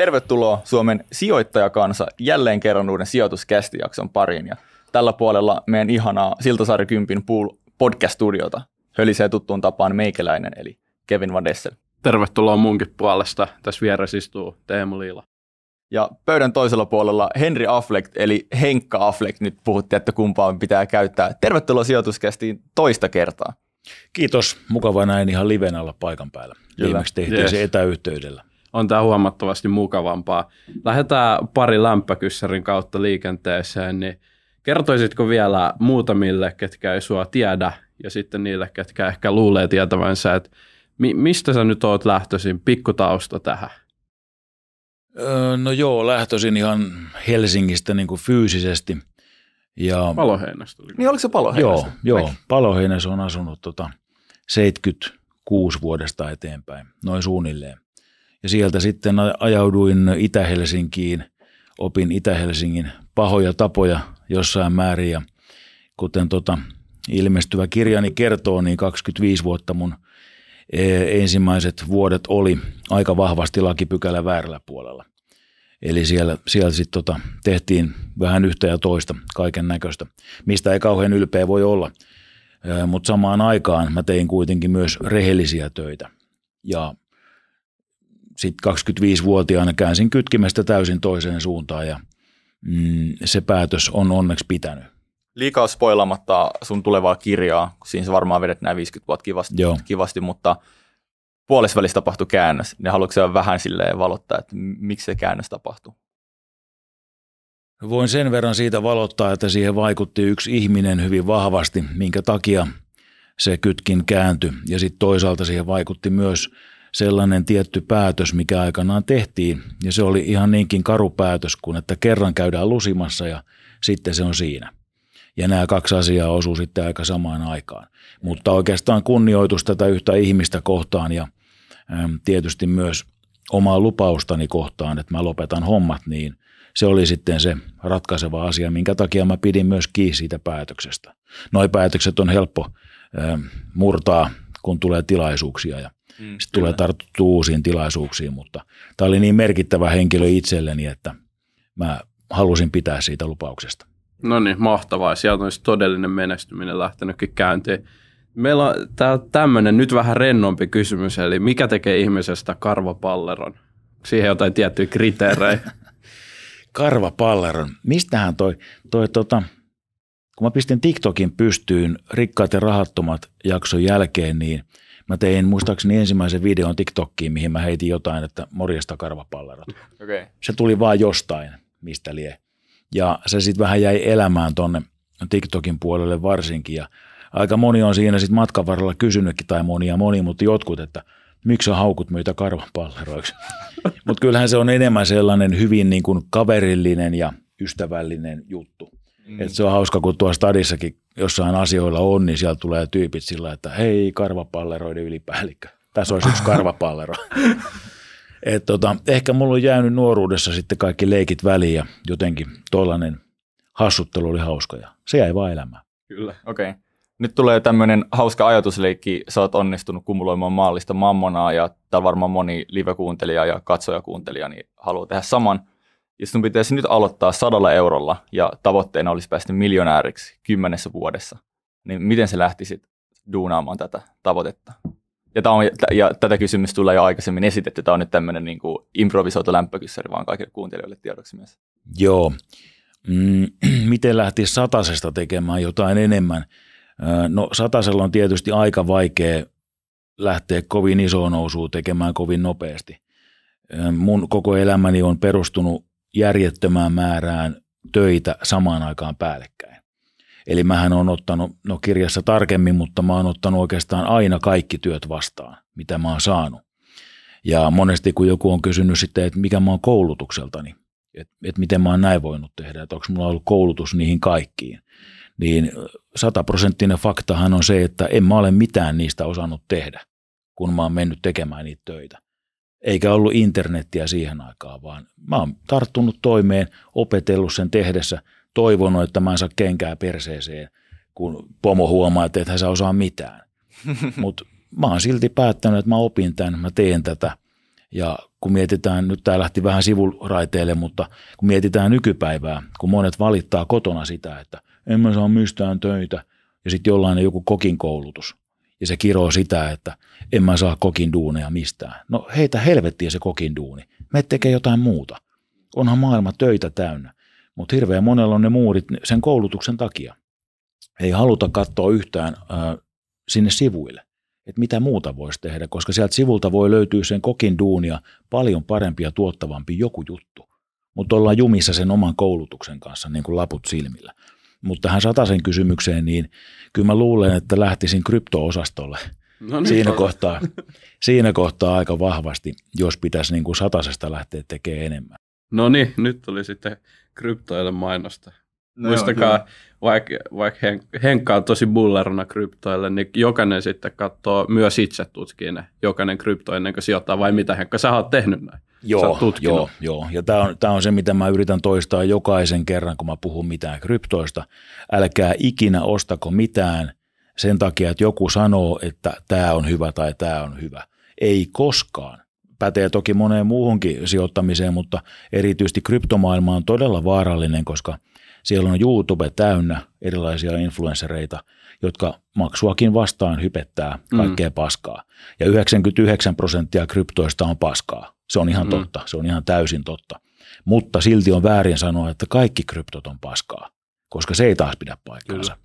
Tervetuloa Suomen sijoittajakansa jälleen kerran uuden sijoituskästijakson pariin. Ja tällä puolella meidän ihanaa Siltasaari Kympin Pool podcast-studiota hölisee tuttuun tapaan meikäläinen, eli Kevin Van Dessel. Tervetuloa munkin puolesta. Tässä vieressä istuu Teemu Liila. Ja pöydän toisella puolella Henri Affleck, eli Henkka Affleck, nyt puhuttiin, että kumpaa pitää käyttää. Tervetuloa sijoituskästiin toista kertaa. Kiitos, mukava näin ihan liven alla paikan päällä. Kyllä. Viimeksi tehtiin yes. se etäyhteydellä. On tämä huomattavasti mukavampaa. Lähdetään pari lämpökyssärin kautta liikenteeseen, niin kertoisitko vielä muutamille, ketkä ei sua tiedä, ja sitten niille, ketkä ehkä luulee tietävänsä, että mi- mistä sä nyt oot lähtöisin, pikkutausta tähän? Öö, no joo, lähtöisin ihan Helsingistä niin kuin fyysisesti. Ja, Paloheinästä. Niin oliko se Paloheinästä? Joo, joo Paloheinässä on asunut tota 76 vuodesta eteenpäin, noin suunnilleen. Ja sieltä sitten ajauduin Itä-Helsinkiin, opin Itä-Helsingin pahoja tapoja jossain määrin ja kuten tota ilmestyvä kirjani kertoo, niin 25 vuotta mun e, ensimmäiset vuodet oli aika vahvasti lakipykälä väärällä puolella. Eli siellä, siellä sitten tota, tehtiin vähän yhtä ja toista, kaiken näköistä, mistä ei kauhean ylpeä voi olla. E, Mutta samaan aikaan mä tein kuitenkin myös rehellisiä töitä. Ja sitten 25-vuotiaana käänsin kytkimestä täysin toiseen suuntaan ja mm, se päätös on onneksi pitänyt. Liikaa spoilamatta sun tulevaa kirjaa, siinä sä varmaan vedet nämä 50 vuotta kivasti, Joo. kivasti mutta puolesvälissä tapahtui käännös. Ne haluatko vähän silleen valottaa, että miksi se käännös tapahtui? Voin sen verran siitä valottaa, että siihen vaikutti yksi ihminen hyvin vahvasti, minkä takia se kytkin kääntyi. Ja sitten toisaalta siihen vaikutti myös sellainen tietty päätös, mikä aikanaan tehtiin. Ja se oli ihan niinkin karu päätös kuin, että kerran käydään lusimassa ja sitten se on siinä. Ja nämä kaksi asiaa osuu sitten aika samaan aikaan. Mutta oikeastaan kunnioitus tätä yhtä ihmistä kohtaan ja tietysti myös omaa lupaustani kohtaan, että mä lopetan hommat, niin se oli sitten se ratkaiseva asia, minkä takia mä pidin myös kiinni siitä päätöksestä. Noi päätökset on helppo murtaa, kun tulee tilaisuuksia ja Mm, Sitten tulee tartuttu uusiin tilaisuuksiin, mutta tämä oli niin merkittävä henkilö itselleni, että mä halusin pitää siitä lupauksesta. No niin, mahtavaa. Sieltä on todellinen menestyminen lähtenytkin käyntiin. Meillä on täällä tämmöinen nyt vähän rennompi kysymys, eli mikä tekee ihmisestä karvapalleron? Siihen jotain tiettyjä kriteerejä. karvapalleron. Mistähän toi, toi tota, kun mä pistin TikTokin pystyyn rikkaat ja rahattomat jakson jälkeen, niin – Mä tein muistaakseni ensimmäisen videon TikTokkiin, mihin mä heitin jotain, että morjesta karvapallerot. Okay. Se tuli vaan jostain, mistä lie. Ja se sitten vähän jäi elämään tonne TikTokin puolelle varsinkin. Ja aika moni on siinä sitten matkan varrella kysynytkin, tai moni ja moni, mutta jotkut, että miksi sä haukut meitä karvapalleroiksi. mutta kyllähän se on enemmän sellainen hyvin niin kuin kaverillinen ja ystävällinen juttu. Mm. Et se on hauska, kun tuossa stadissakin jossain asioilla on, niin sieltä tulee tyypit sillä, että hei, karvapalleroiden ylipäällikkö. Tässä olisi yksi karvapallero. Et tota, ehkä mulla on jäänyt nuoruudessa sitten kaikki leikit väliin ja jotenkin tuollainen hassuttelu oli hauska ja se jäi vaan elämään. Kyllä, okei. Okay. Nyt tulee tämmöinen hauska ajatusleikki. Sä oot onnistunut kumuloimaan maallista mammonaa ja täällä varmaan moni live-kuuntelija ja katsojakuuntelija niin haluaa tehdä saman – ja sun pitäisi nyt aloittaa sadalla eurolla ja tavoitteena olisi päästä miljonääriksi kymmenessä vuodessa, niin miten se lähtisit duunaamaan tätä tavoitetta? Ja, tämä on, ja tätä kysymystä tulee jo aikaisemmin esitetty. Tämä on nyt tämmöinen niin kuin improvisoitu lämpökyssäri vaan kaikille kuuntelijoille tiedoksi myös. Joo. Mm, miten lähti satasesta tekemään jotain enemmän? No satasella on tietysti aika vaikea lähteä kovin isoon nousuun tekemään kovin nopeasti. Mun koko elämäni on perustunut järjettömään määrään töitä samaan aikaan päällekkäin. Eli mähän on ottanut, no kirjassa tarkemmin, mutta mä oon ottanut oikeastaan aina kaikki työt vastaan, mitä mä oon saanut. Ja monesti kun joku on kysynyt sitten, että mikä mä oon koulutukseltani, että, että miten mä oon näin voinut tehdä, että onko mulla ollut koulutus niihin kaikkiin, niin sataprosenttinen faktahan on se, että en mä ole mitään niistä osannut tehdä, kun mä oon mennyt tekemään niitä töitä eikä ollut internettiä siihen aikaan, vaan mä oon tarttunut toimeen, opetellut sen tehdessä, toivonut, että mä en saa kenkää perseeseen, kun pomo huomaa, että et sä osaa mitään. Mutta mä oon silti päättänyt, että mä opin tämän, mä teen tätä ja kun mietitään, nyt tämä lähti vähän sivuraiteille, mutta kun mietitään nykypäivää, kun monet valittaa kotona sitä, että en mä saa mistään töitä, ja sitten jollain joku kokin koulutus, ja se kiroo sitä, että en mä saa kokin duuneja mistään. No heitä helvettiä se kokin duuni. Me tekee jotain muuta. Onhan maailma töitä täynnä. Mutta hirveän monella on ne muurit sen koulutuksen takia. Ei haluta katsoa yhtään äh, sinne sivuille, että mitä muuta voisi tehdä, koska sieltä sivulta voi löytyä sen kokin duunia paljon parempi ja tuottavampi joku juttu. Mutta ollaan jumissa sen oman koulutuksen kanssa niin kuin laput silmillä. Mutta tähän sataisen kysymykseen, niin kyllä mä luulen, että lähtisin krypto-osastolle no niin, siinä, kohtaa, siinä kohtaa aika vahvasti, jos pitäisi niin kuin satasesta lähteä tekemään enemmän. No niin, nyt tuli sitten kryptoille mainosta. No Muistakaa, joo, vaikka, vaikka Henkka on tosi bullerona kryptoille, niin jokainen sitten katsoo myös itse tutkii ne, jokainen krypto ennen kuin sijoittaa, vai mitä Henkka, sä oot tehnyt näin? Joo, joo, joo. Ja tämä on, on se, mitä mä yritän toistaa jokaisen kerran, kun mä puhun mitään kryptoista. Älkää ikinä ostako mitään sen takia, että joku sanoo, että tämä on hyvä tai tämä on hyvä. Ei koskaan. Pätee toki moneen muuhunkin sijoittamiseen, mutta erityisesti kryptomaailma on todella vaarallinen, koska siellä on YouTube täynnä erilaisia influenssereita, jotka maksuakin vastaan hypettää kaikkea mm. paskaa. Ja 99 prosenttia kryptoista on paskaa. Se on ihan mm. totta, se on ihan täysin totta. Mutta silti on väärin sanoa, että kaikki kryptot on paskaa, koska se ei taas pidä paikkaansa.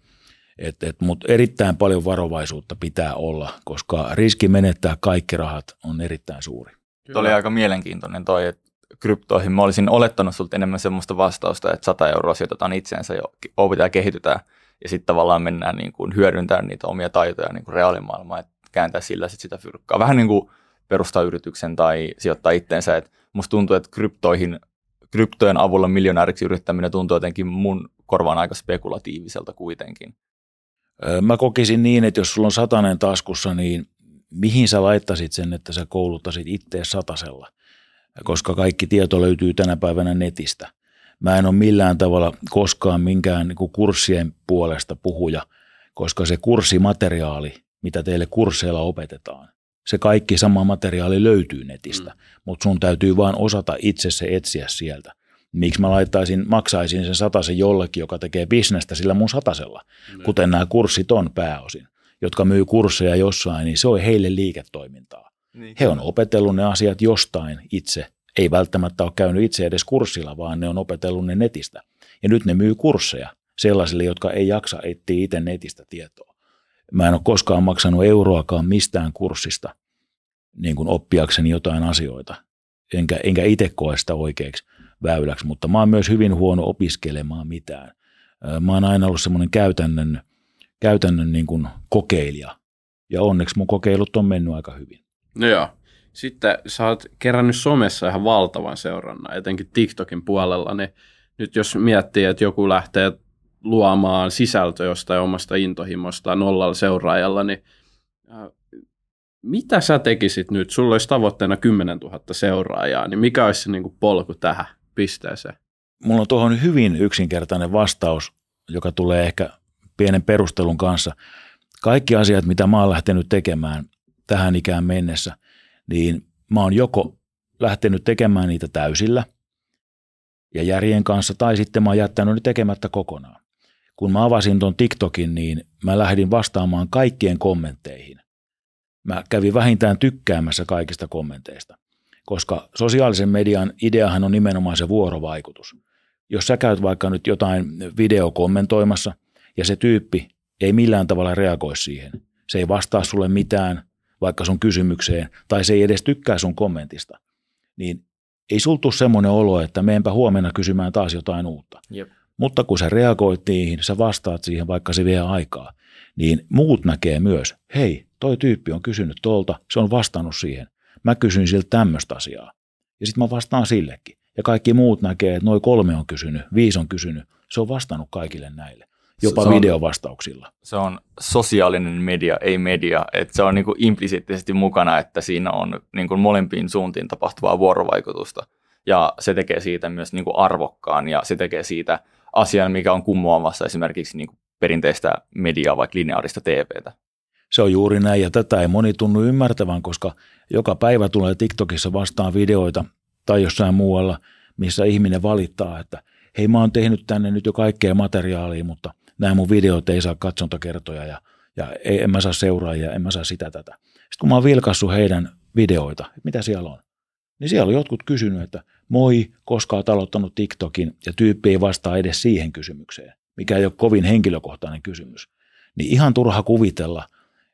Et, et, Mutta erittäin paljon varovaisuutta pitää olla, koska riski menettää kaikki rahat on erittäin suuri. Tuo oli aika mielenkiintoinen toi, että kryptoihin mä olisin olettanut sulta enemmän semmoista vastausta, että 100 euroa sijoitetaan itseensä ja opitetaan ja kehitytään ja sitten tavallaan mennään niin kuin hyödyntämään niitä omia taitoja niin kuin reaalimaailmaa, että kääntää sillä sit sitä fyrkkaa. Vähän niin kuin perustaa yrityksen tai sijoittaa itteensä. Et musta tuntuu, että kryptoihin, kryptojen avulla miljonääriksi yrittäminen tuntuu jotenkin mun korvaan aika spekulatiiviselta kuitenkin. Mä kokisin niin, että jos sulla on satanen taskussa, niin mihin sä laittasit sen, että sä kouluttaisit ittees satasella? Koska kaikki tieto löytyy tänä päivänä netistä. Mä en ole millään tavalla koskaan minkään niin kurssien puolesta puhuja, koska se kurssimateriaali, mitä teille kursseilla opetetaan, se kaikki sama materiaali löytyy netistä, mm. mutta sun täytyy vaan osata itse se etsiä sieltä. Miksi mä laittaisin, maksaisin sen satasen jollekin, joka tekee bisnestä sillä mun satasella, mm. kuten nämä kurssit on pääosin, jotka myy kursseja jossain, niin se on heille liiketoimintaa. Niin. He on opetellut ne asiat jostain itse, ei välttämättä ole käynyt itse edes kurssilla, vaan ne on opetellut ne netistä. Ja nyt ne myy kursseja sellaisille, jotka ei jaksa etsiä itse netistä tietoa. Mä en ole koskaan maksanut euroakaan mistään kurssista niin kuin oppiakseni jotain asioita, enkä, enkä itse koe sitä oikeaksi väyläksi, mutta mä oon myös hyvin huono opiskelemaan mitään. Mä oon aina ollut semmoinen käytännön, käytännön niin kuin kokeilija, ja onneksi mun kokeilut on mennyt aika hyvin. No joo. Sitten sä oot kerännyt somessa ihan valtavan seurannan, etenkin TikTokin puolella, niin nyt jos miettii, että joku lähtee luomaan sisältöä jostain omasta intohimosta nollalla seuraajalla, niin äh, mitä sä tekisit nyt? Sulla olisi tavoitteena 10 000 seuraajaa, niin mikä olisi se niin kuin polku tähän pisteeseen? Mulla on tuohon hyvin yksinkertainen vastaus, joka tulee ehkä pienen perustelun kanssa. Kaikki asiat, mitä mä oon lähtenyt tekemään tähän ikään mennessä, niin mä oon joko lähtenyt tekemään niitä täysillä ja järjen kanssa, tai sitten mä oon jättänyt ne tekemättä kokonaan kun mä avasin tuon TikTokin, niin mä lähdin vastaamaan kaikkien kommentteihin. Mä kävin vähintään tykkäämässä kaikista kommenteista, koska sosiaalisen median ideahan on nimenomaan se vuorovaikutus. Jos sä käyt vaikka nyt jotain videokommentoimassa ja se tyyppi ei millään tavalla reagoi siihen, se ei vastaa sulle mitään, vaikka sun kysymykseen, tai se ei edes tykkää sun kommentista, niin ei sultu semmoinen olo, että meenpä huomenna kysymään taas jotain uutta. Jep. Mutta kun sä reagoit niihin, sä vastaat siihen, vaikka se vie aikaa, niin muut näkee myös, hei, toi tyyppi on kysynyt tuolta, se on vastannut siihen. Mä kysyin siltä tämmöistä asiaa. Ja sitten mä vastaan sillekin. Ja kaikki muut näkee, että noin kolme on kysynyt, viisi on kysynyt. Se on vastannut kaikille näille, jopa se on, videovastauksilla. Se on sosiaalinen media, ei media. Et se on niinku implisiittisesti mukana, että siinä on niinku molempiin suuntiin tapahtuvaa vuorovaikutusta. Ja se tekee siitä myös niinku arvokkaan ja se tekee siitä – asian, mikä on kummoamassa esimerkiksi niin kuin perinteistä mediaa, vaikka lineaarista TVtä. Se on juuri näin ja tätä ei moni tunnu ymmärtävän, koska joka päivä tulee TikTokissa vastaan videoita tai jossain muualla, missä ihminen valittaa, että hei mä oon tehnyt tänne nyt jo kaikkea materiaalia, mutta nämä mun videot ei saa katsontakertoja ja, ja ei, en mä saa seuraajia, en mä saa sitä tätä. Sitten kun mä oon vilkassut heidän videoita, mitä siellä on, niin siellä on jotkut kysynyt, että moi, koska olet aloittanut TikTokin, ja tyyppi ei vastaa edes siihen kysymykseen, mikä ei ole kovin henkilökohtainen kysymys. Niin ihan turha kuvitella,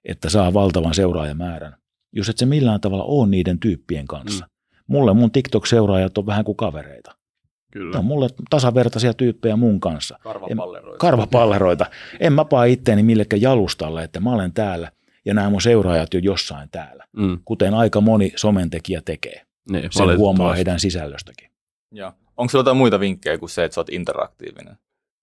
että saa valtavan seuraajamäärän, jos et se millään tavalla ole niiden tyyppien kanssa. Mm. Mulle mun TikTok-seuraajat on vähän kuin kavereita. Kyllä. Ne on mulle tasavertaisia tyyppejä mun kanssa. Karvapalleroita. En, karvapalleroita. En mä paa itteeni millekään jalustalle, että mä olen täällä ja nämä mun seuraajat jo jossain täällä, mm. kuten aika moni somentekijä tekee. Niin, Sen huomaa heidän sisällöstäkin. Ja. Onko sulla jotain muita vinkkejä kuin se, että sä oot interaktiivinen?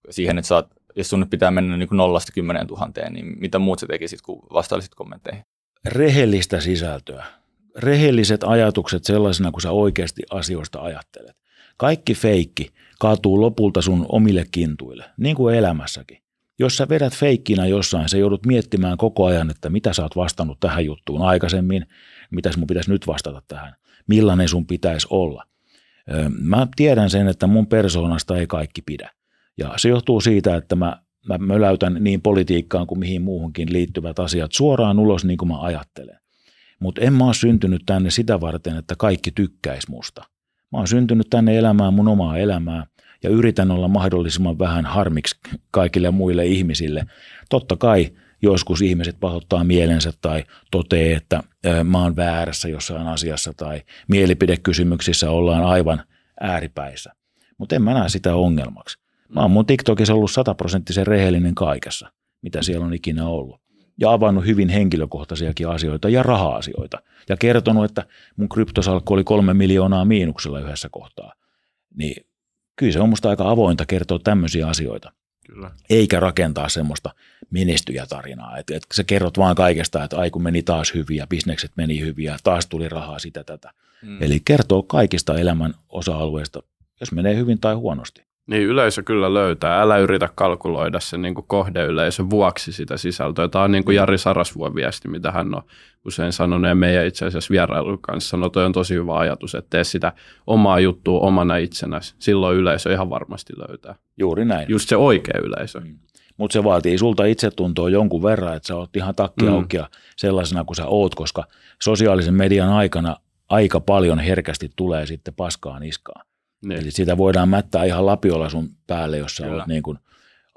Siihen, että sä oot, jos sun nyt pitää mennä niin nollasta kymmeneen tuhanteen, niin mitä muut sä tekisit, kun vastailisit kommentteihin? Rehellistä sisältöä. Rehelliset ajatukset sellaisena, kun sä oikeasti asioista ajattelet. Kaikki feikki kaatuu lopulta sun omille kintuille, niin kuin elämässäkin. Jos sä vedät feikkinä jossain, sä joudut miettimään koko ajan, että mitä sä oot vastannut tähän juttuun aikaisemmin, mitäs mun pitäisi nyt vastata tähän, millainen sun pitäisi olla. Mä tiedän sen, että mun persoonasta ei kaikki pidä. Ja se johtuu siitä, että mä, mä möläytän niin politiikkaan kuin mihin muuhunkin liittyvät asiat suoraan ulos niin kuin mä ajattelen. Mutta en mä ole syntynyt tänne sitä varten, että kaikki tykkäis musta. Mä oon syntynyt tänne elämään mun omaa elämää ja yritän olla mahdollisimman vähän harmiksi kaikille muille ihmisille. Totta kai joskus ihmiset pahoittaa mielensä tai totee, että mä oon väärässä jossain asiassa tai mielipidekysymyksissä ollaan aivan ääripäissä. Mutta en mä näe sitä ongelmaksi. Mä oon mun TikTokissa ollut sataprosenttisen rehellinen kaikessa, mitä siellä on ikinä ollut. Ja avannut hyvin henkilökohtaisiakin asioita ja raha-asioita. Ja kertonut, että mun kryptosalkku oli kolme miljoonaa miinuksella yhdessä kohtaa. Niin kyllä se on musta aika avointa kertoa tämmöisiä asioita. Kyllä. Eikä rakentaa semmoista menestyjätarinaa, että, että sä kerrot vaan kaikesta, että aiku meni taas hyvin ja bisnekset meni hyvin ja taas tuli rahaa sitä tätä. Mm. Eli kertoo kaikista elämän osa-alueista, jos menee hyvin tai huonosti. Niin, yleisö kyllä löytää. Älä yritä kalkuloida sen niin kohdeyleisön vuoksi sitä sisältöä. Tämä on niin kuin Jari Sarasvuon viesti, mitä hän on usein sanonut ja meidän itse asiassa vierailun kanssa sanoi, toi on tosi hyvä ajatus, että tee sitä omaa juttua omana itsenäsi. Silloin yleisö ihan varmasti löytää. Juuri näin. Just se oikea yleisö. Mm. Mutta se vaatii sulta itsetuntoa jonkun verran, että sä oot ihan takki mm. auki ja sellaisena kuin sä oot, koska sosiaalisen median aikana aika paljon herkästi tulee sitten paskaa niskaan. Niin. Eli sitä voidaan mättää ihan lapiolla sun päälle, jos sä Kyllä. oot niin kuin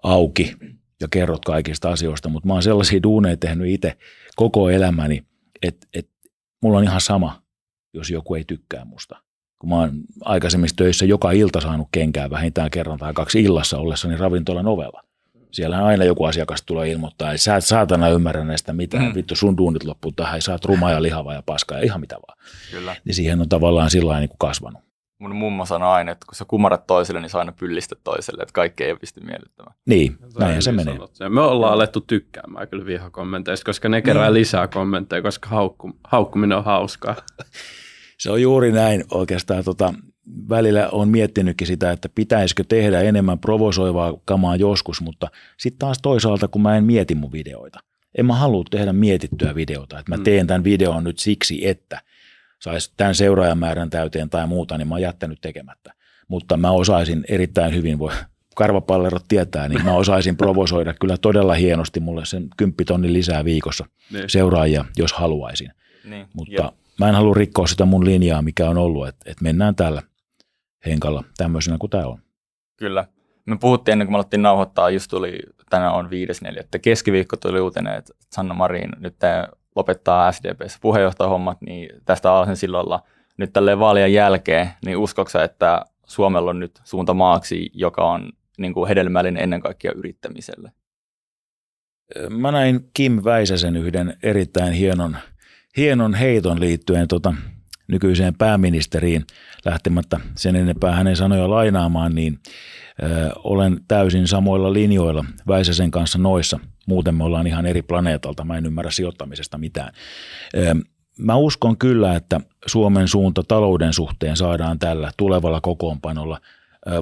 auki ja kerrot kaikista asioista, mutta mä oon sellaisia duuneja tehnyt itse koko elämäni, että et, mulla on ihan sama, jos joku ei tykkää musta. Kun mä oon aikaisemmissa töissä joka ilta saanut kenkää vähintään kerran tai kaksi illassa ollessani ravintolan ovella. Siellä aina joku asiakas tulee ilmoittaa, että sä et saatana ymmärrä näistä mitään, mm. vittu sun duunit loppuu tähän, sä oot ruma ja lihava ja paska ja ihan mitä vaan. Kyllä. Niin siihen on tavallaan sillä niin kasvanut mun mummo sanoi aina, että kun sä kumarat toiselle, niin sä aina pyllistä toiselle, että kaikki ei pysty miellyttämään. Niin, näin se menee. Me ollaan alettu tykkäämään kyllä vihakommenteista, koska ne kerää niin. lisää kommentteja, koska haukku, haukkuminen on hauskaa. Se on juuri näin oikeastaan. Tota, välillä on miettinytkin sitä, että pitäisikö tehdä enemmän provosoivaa kamaa joskus, mutta sitten taas toisaalta, kun mä en mieti mun videoita. En mä halua tehdä mietittyä videota, että mä mm. teen tämän videon nyt siksi, että – saisi tämän seuraajamäärän täyteen tai muuta, niin mä oon jättänyt tekemättä. Mutta mä osaisin erittäin hyvin, voi karvapallerot tietää, niin mä osaisin provosoida kyllä todella hienosti mulle sen kymppitonnin lisää viikossa niin. seuraajia, jos haluaisin. Niin. Mutta ja. mä en halua rikkoa sitä mun linjaa, mikä on ollut, että, että mennään tällä henkalla tämmöisenä kuin tämä on. Kyllä. Me puhuttiin ennen kuin me alettiin nauhoittaa, just tuli, tänään on 5.4. Keskiviikko tuli uutinen, että Sanna Marin nyt lopettaa SDPssä puheenjohtajahommat, niin tästä Aalsen silloilla nyt tälle vaalien jälkeen, niin uskoksa, että Suomella on nyt suunta maaksi, joka on niin kuin hedelmällinen ennen kaikkea yrittämiselle? Mä näin Kim Väisäsen yhden erittäin hienon, hienon heiton liittyen tota, nykyiseen pääministeriin lähtemättä sen enempää hänen sanoja lainaamaan, niin ö, olen täysin samoilla linjoilla Väisäsen kanssa noissa. Muuten me ollaan ihan eri planeetalta, mä en ymmärrä sijoittamisesta mitään. Ö, mä uskon kyllä, että Suomen suunta talouden suhteen saadaan tällä tulevalla kokoonpanolla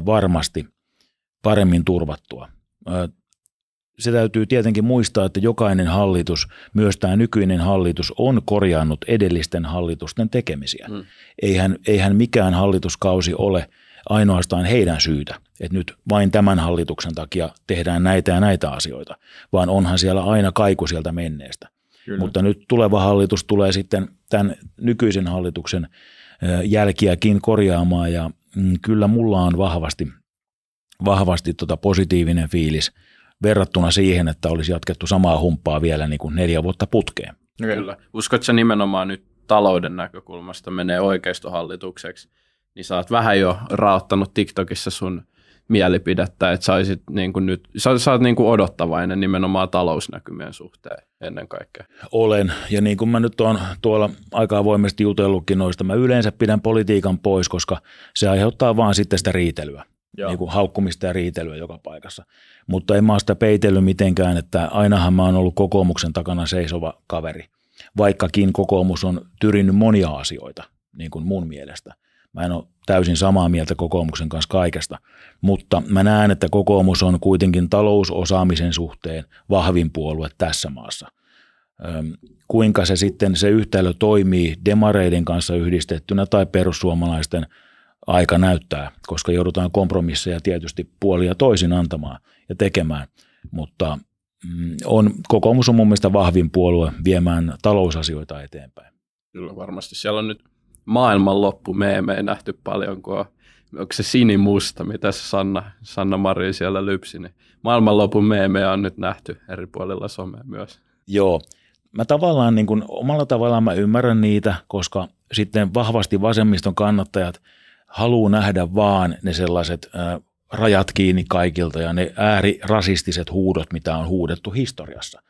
varmasti paremmin turvattua. Se täytyy tietenkin muistaa, että jokainen hallitus, myös tämä nykyinen hallitus, on korjannut edellisten hallitusten tekemisiä. Mm. Eihän, eihän mikään hallituskausi ole ainoastaan heidän syytä, että nyt vain tämän hallituksen takia tehdään näitä ja näitä asioita, vaan onhan siellä aina kaiku sieltä menneestä. Kyllä. Mutta nyt tuleva hallitus tulee sitten tämän nykyisen hallituksen jälkiäkin korjaamaan ja mm, kyllä mulla on vahvasti, vahvasti tota positiivinen fiilis verrattuna siihen, että olisi jatkettu samaa humppaa vielä niin kuin neljä vuotta putkeen. Kyllä. Uskotko sä nimenomaan nyt talouden näkökulmasta menee oikeistohallitukseksi, niin sä oot vähän jo raottanut TikTokissa sun mielipidettä, että saisit niin kuin nyt, sä, sä oot niin kuin odottavainen nimenomaan talousnäkymien suhteen ennen kaikkea. Olen, ja niin kuin mä nyt oon tuolla aika avoimesti jutellutkin noista, mä yleensä pidän politiikan pois, koska se aiheuttaa vaan sitten sitä riitelyä. Niin kuin haukkumista ja riitelyä joka paikassa. Mutta en mä sitä peitellyt mitenkään, että ainahan mä oon ollut kokoomuksen takana seisova kaveri. Vaikkakin kokoomus on tyrinnyt monia asioita, niin kuin mun mielestä. Mä en ole täysin samaa mieltä kokoomuksen kanssa kaikesta, mutta mä näen, että kokoomus on kuitenkin talousosaamisen suhteen vahvin puolue tässä maassa. Öm, kuinka se sitten se yhtälö toimii demareiden kanssa yhdistettynä tai perussuomalaisten aika näyttää, koska joudutaan kompromisseja tietysti puolia toisin antamaan ja tekemään, mutta mm, on, kokoomus on mun mielestä vahvin puolue viemään talousasioita eteenpäin. Kyllä varmasti. Siellä on nyt maailmanloppu meemejä nähty paljon, kun on, onko se sinimusta, mitä se Sanna, Sanna Mari siellä lypsi, niin maailmanlopun meemejä on nyt nähty eri puolilla somea myös. Joo, mä tavallaan niin kuin, omalla tavallaan mä ymmärrän niitä, koska sitten vahvasti vasemmiston kannattajat haluaa nähdä vaan ne sellaiset äh, rajat kiinni kaikilta ja ne äärirasistiset huudot, mitä on huudettu historiassa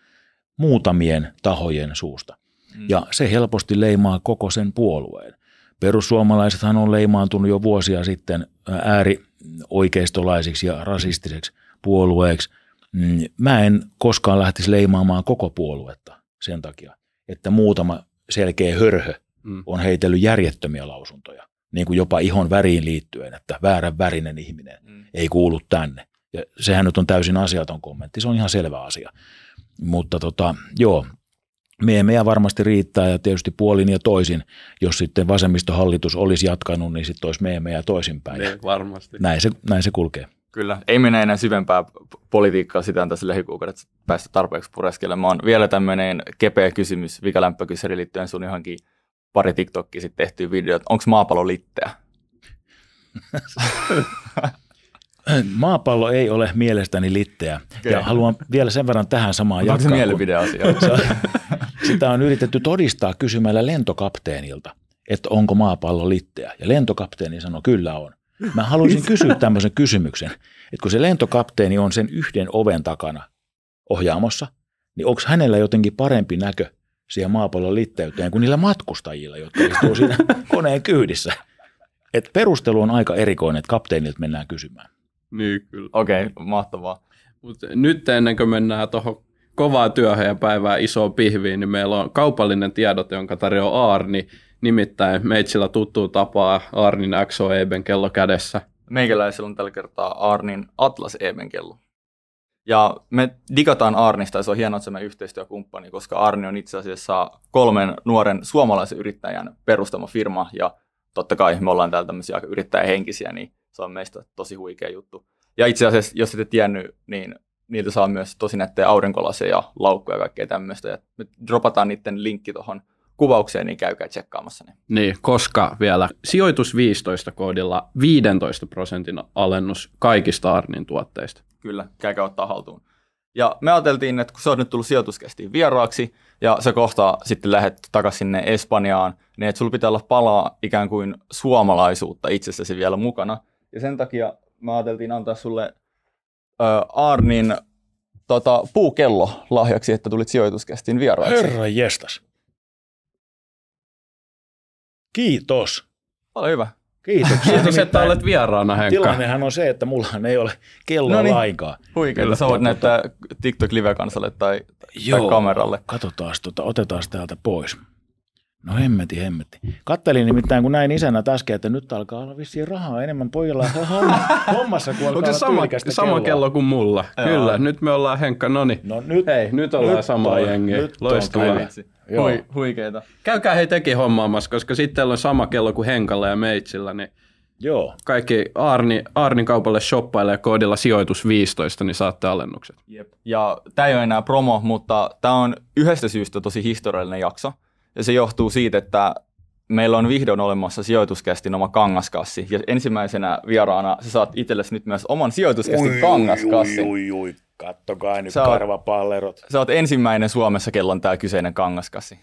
muutamien tahojen suusta. Mm. Ja se helposti leimaa koko sen puolueen. Perussuomalaisethan on leimaantunut jo vuosia sitten äärioikeistolaisiksi ja rasistiseksi puolueeksi. Mm, mä en koskaan lähtisi leimaamaan koko puoluetta sen takia, että muutama selkeä hörhö mm. on heitellyt järjettömiä lausuntoja, niin kuin jopa ihon väriin liittyen, että väärän värinen ihminen mm. ei kuulu tänne. Ja sehän nyt on täysin asiaton kommentti, se on ihan selvä asia. Mutta tota, joo, meemejä varmasti riittää ja tietysti puolin ja toisin, jos sitten vasemmistohallitus olisi jatkanut, niin sitten olisi meemejä toisinpäin. Niin, varmasti. Näin se, näin se kulkee. Kyllä, ei mennä enää syvempää politiikkaa, sitä on tässä lähikuukaudet päästä tarpeeksi pureskelemaan. Vielä tämmöinen kepeä kysymys, vikalämpökyseri liittyen sun johonkin pari TikTokkia sitten tehtyä videot. Onko maapallo litteä? Maapallo ei ole mielestäni litteä. Okay. Ja haluan vielä sen verran tähän samaan jatkaa. Onko se mielipideasia? Sitä on yritetty todistaa kysymällä lentokapteenilta, että onko maapallo litteä. Ja lentokapteeni sanoi, kyllä on. Mä haluaisin kysyä tämmöisen kysymyksen, että kun se lentokapteeni on sen yhden oven takana ohjaamossa, niin onko hänellä jotenkin parempi näkö siihen maapallon litteyteen kuin niillä matkustajilla, jotka istuu siinä koneen kyydissä? Et perustelu on aika erikoinen, että kapteenilta mennään kysymään. Niin, kyllä. Okei, okay, mahtavaa. Mutta nyt ennen kuin mennään tuohon kovaa työhön ja päivää isoon pihviin, niin meillä on kaupallinen tiedot, jonka tarjoaa Arni, nimittäin meitsillä tuttuu tapaa Arnin XO Eben kello kädessä. Meikäläisellä on tällä kertaa Arnin Atlas Eben kello. Ja me digataan Arnista ja se on hienoa, että se meidän yhteistyökumppani, koska Arni on itse asiassa kolmen nuoren suomalaisen yrittäjän perustama firma ja totta kai me ollaan täällä tämmöisiä aika yrittäjähenkisiä, niin se on meistä tosi huikea juttu. Ja itse asiassa, jos ette tiennyt, niin niiltä saa myös tosi nättejä aurinkolaseja, laukkuja ja kaikkea tämmöistä. Ja me dropataan niiden linkki tuohon kuvaukseen, niin käykää tsekkaamassa ne. Niin, koska vielä sijoitus 15 koodilla 15 prosentin alennus kaikista Arnin tuotteista. Kyllä, käykää ottaa haltuun. Ja me ajateltiin, että kun sä oot nyt tullut sijoituskästiin vieraaksi ja sä kohta sitten lähdet takaisin sinne Espanjaan, niin että sulla pitää olla palaa ikään kuin suomalaisuutta itsessäsi vielä mukana. Ja sen takia me ajateltiin antaa sulle äh, Arnin tota, puukello lahjaksi, että tulit sijoituskästiin vieraaksi. Herra jestas. Kiitos. Ole hyvä. Kiitoksia. Kiitos, että olet vieraana, Henkka. Tilannehan on se, että mulla ei ole kelloa no niin. lainkaan. Huikeeta. Sä voit näyttää TikTok live-kansalle tai, Joo, tai kameralle. Katsotaan, tota, otetaan täältä pois. No hemmetti, hemmetti. Kattelin nimittäin, kun näin isänä äsken, että nyt alkaa olla vissiin rahaa enemmän pojilla hommassa, kun Onko se sama, sama kello kuin mulla? Joo. Kyllä, nyt me ollaan Henkka, noni. No nyt, Hei, nyt ollaan nyt samaa jengiä. Loistavaa. Hui, huikeeta. Käykää hei teki hommaamassa, koska sitten on sama kello kuin Henkalla ja Meitsillä, niin Joo. Kaikki Arni, Arnin kaupalle shoppailee koodilla sijoitus 15, niin saatte alennukset. Jep. Ja tämä ei ole enää promo, mutta tämä on yhdestä syystä tosi historiallinen jakso. Ja se johtuu siitä, että meillä on vihdoin olemassa sijoituskästin oma kangaskassi. Ja ensimmäisenä vieraana sä saat itsellesi nyt myös oman sijoituskästin ui, kangaskassin. Ui, ui, ui. Kattokaa nyt sä karvapallerot. Sä oot ensimmäinen Suomessa, kello on tämä kyseinen kangaskassi.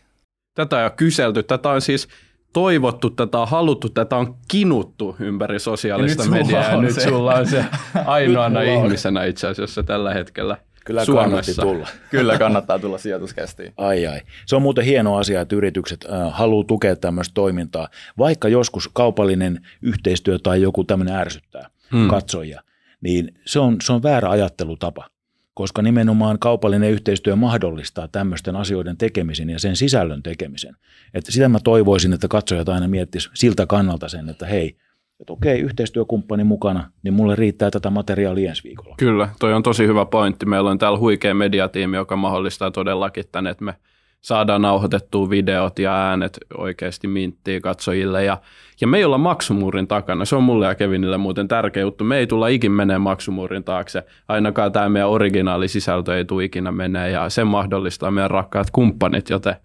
Tätä on kyselty. Tätä on siis toivottu, tätä on haluttu, tätä on kinuttu ympäri sosiaalista mediaa. Ja nyt sulla on se ainoana ihmisenä itse asiassa tällä hetkellä. Kyllä Suomessa. tulla. Kyllä kannattaa tulla sijoituskästiin. Ai ai. Se on muuten hieno asia, että yritykset äh, haluaa tukea tämmöistä toimintaa, vaikka joskus kaupallinen yhteistyö tai joku tämmöinen ärsyttää hmm. katsojia, niin se on, se on väärä ajattelutapa koska nimenomaan kaupallinen yhteistyö mahdollistaa tämmöisten asioiden tekemisen ja sen sisällön tekemisen. Että sitä mä toivoisin, että katsojat aina miettisivät siltä kannalta sen, että hei, että okei, yhteistyökumppani mukana, niin mulle riittää tätä materiaalia ensi viikolla. Kyllä, toi on tosi hyvä pointti. Meillä on täällä huikea mediatiimi, joka mahdollistaa todellakin tänne, että me saadaan nauhoitettua videot ja äänet oikeasti minttiin katsojille. Ja, ja me ei olla maksumuurin takana. Se on mulle ja Kevinille muuten tärkeä juttu. Me ei tulla ikin menee maksumuurin taakse. Ainakaan tämä meidän originaali sisältö ei tule ikinä menee ja sen mahdollistaa meidän rakkaat kumppanit, joten,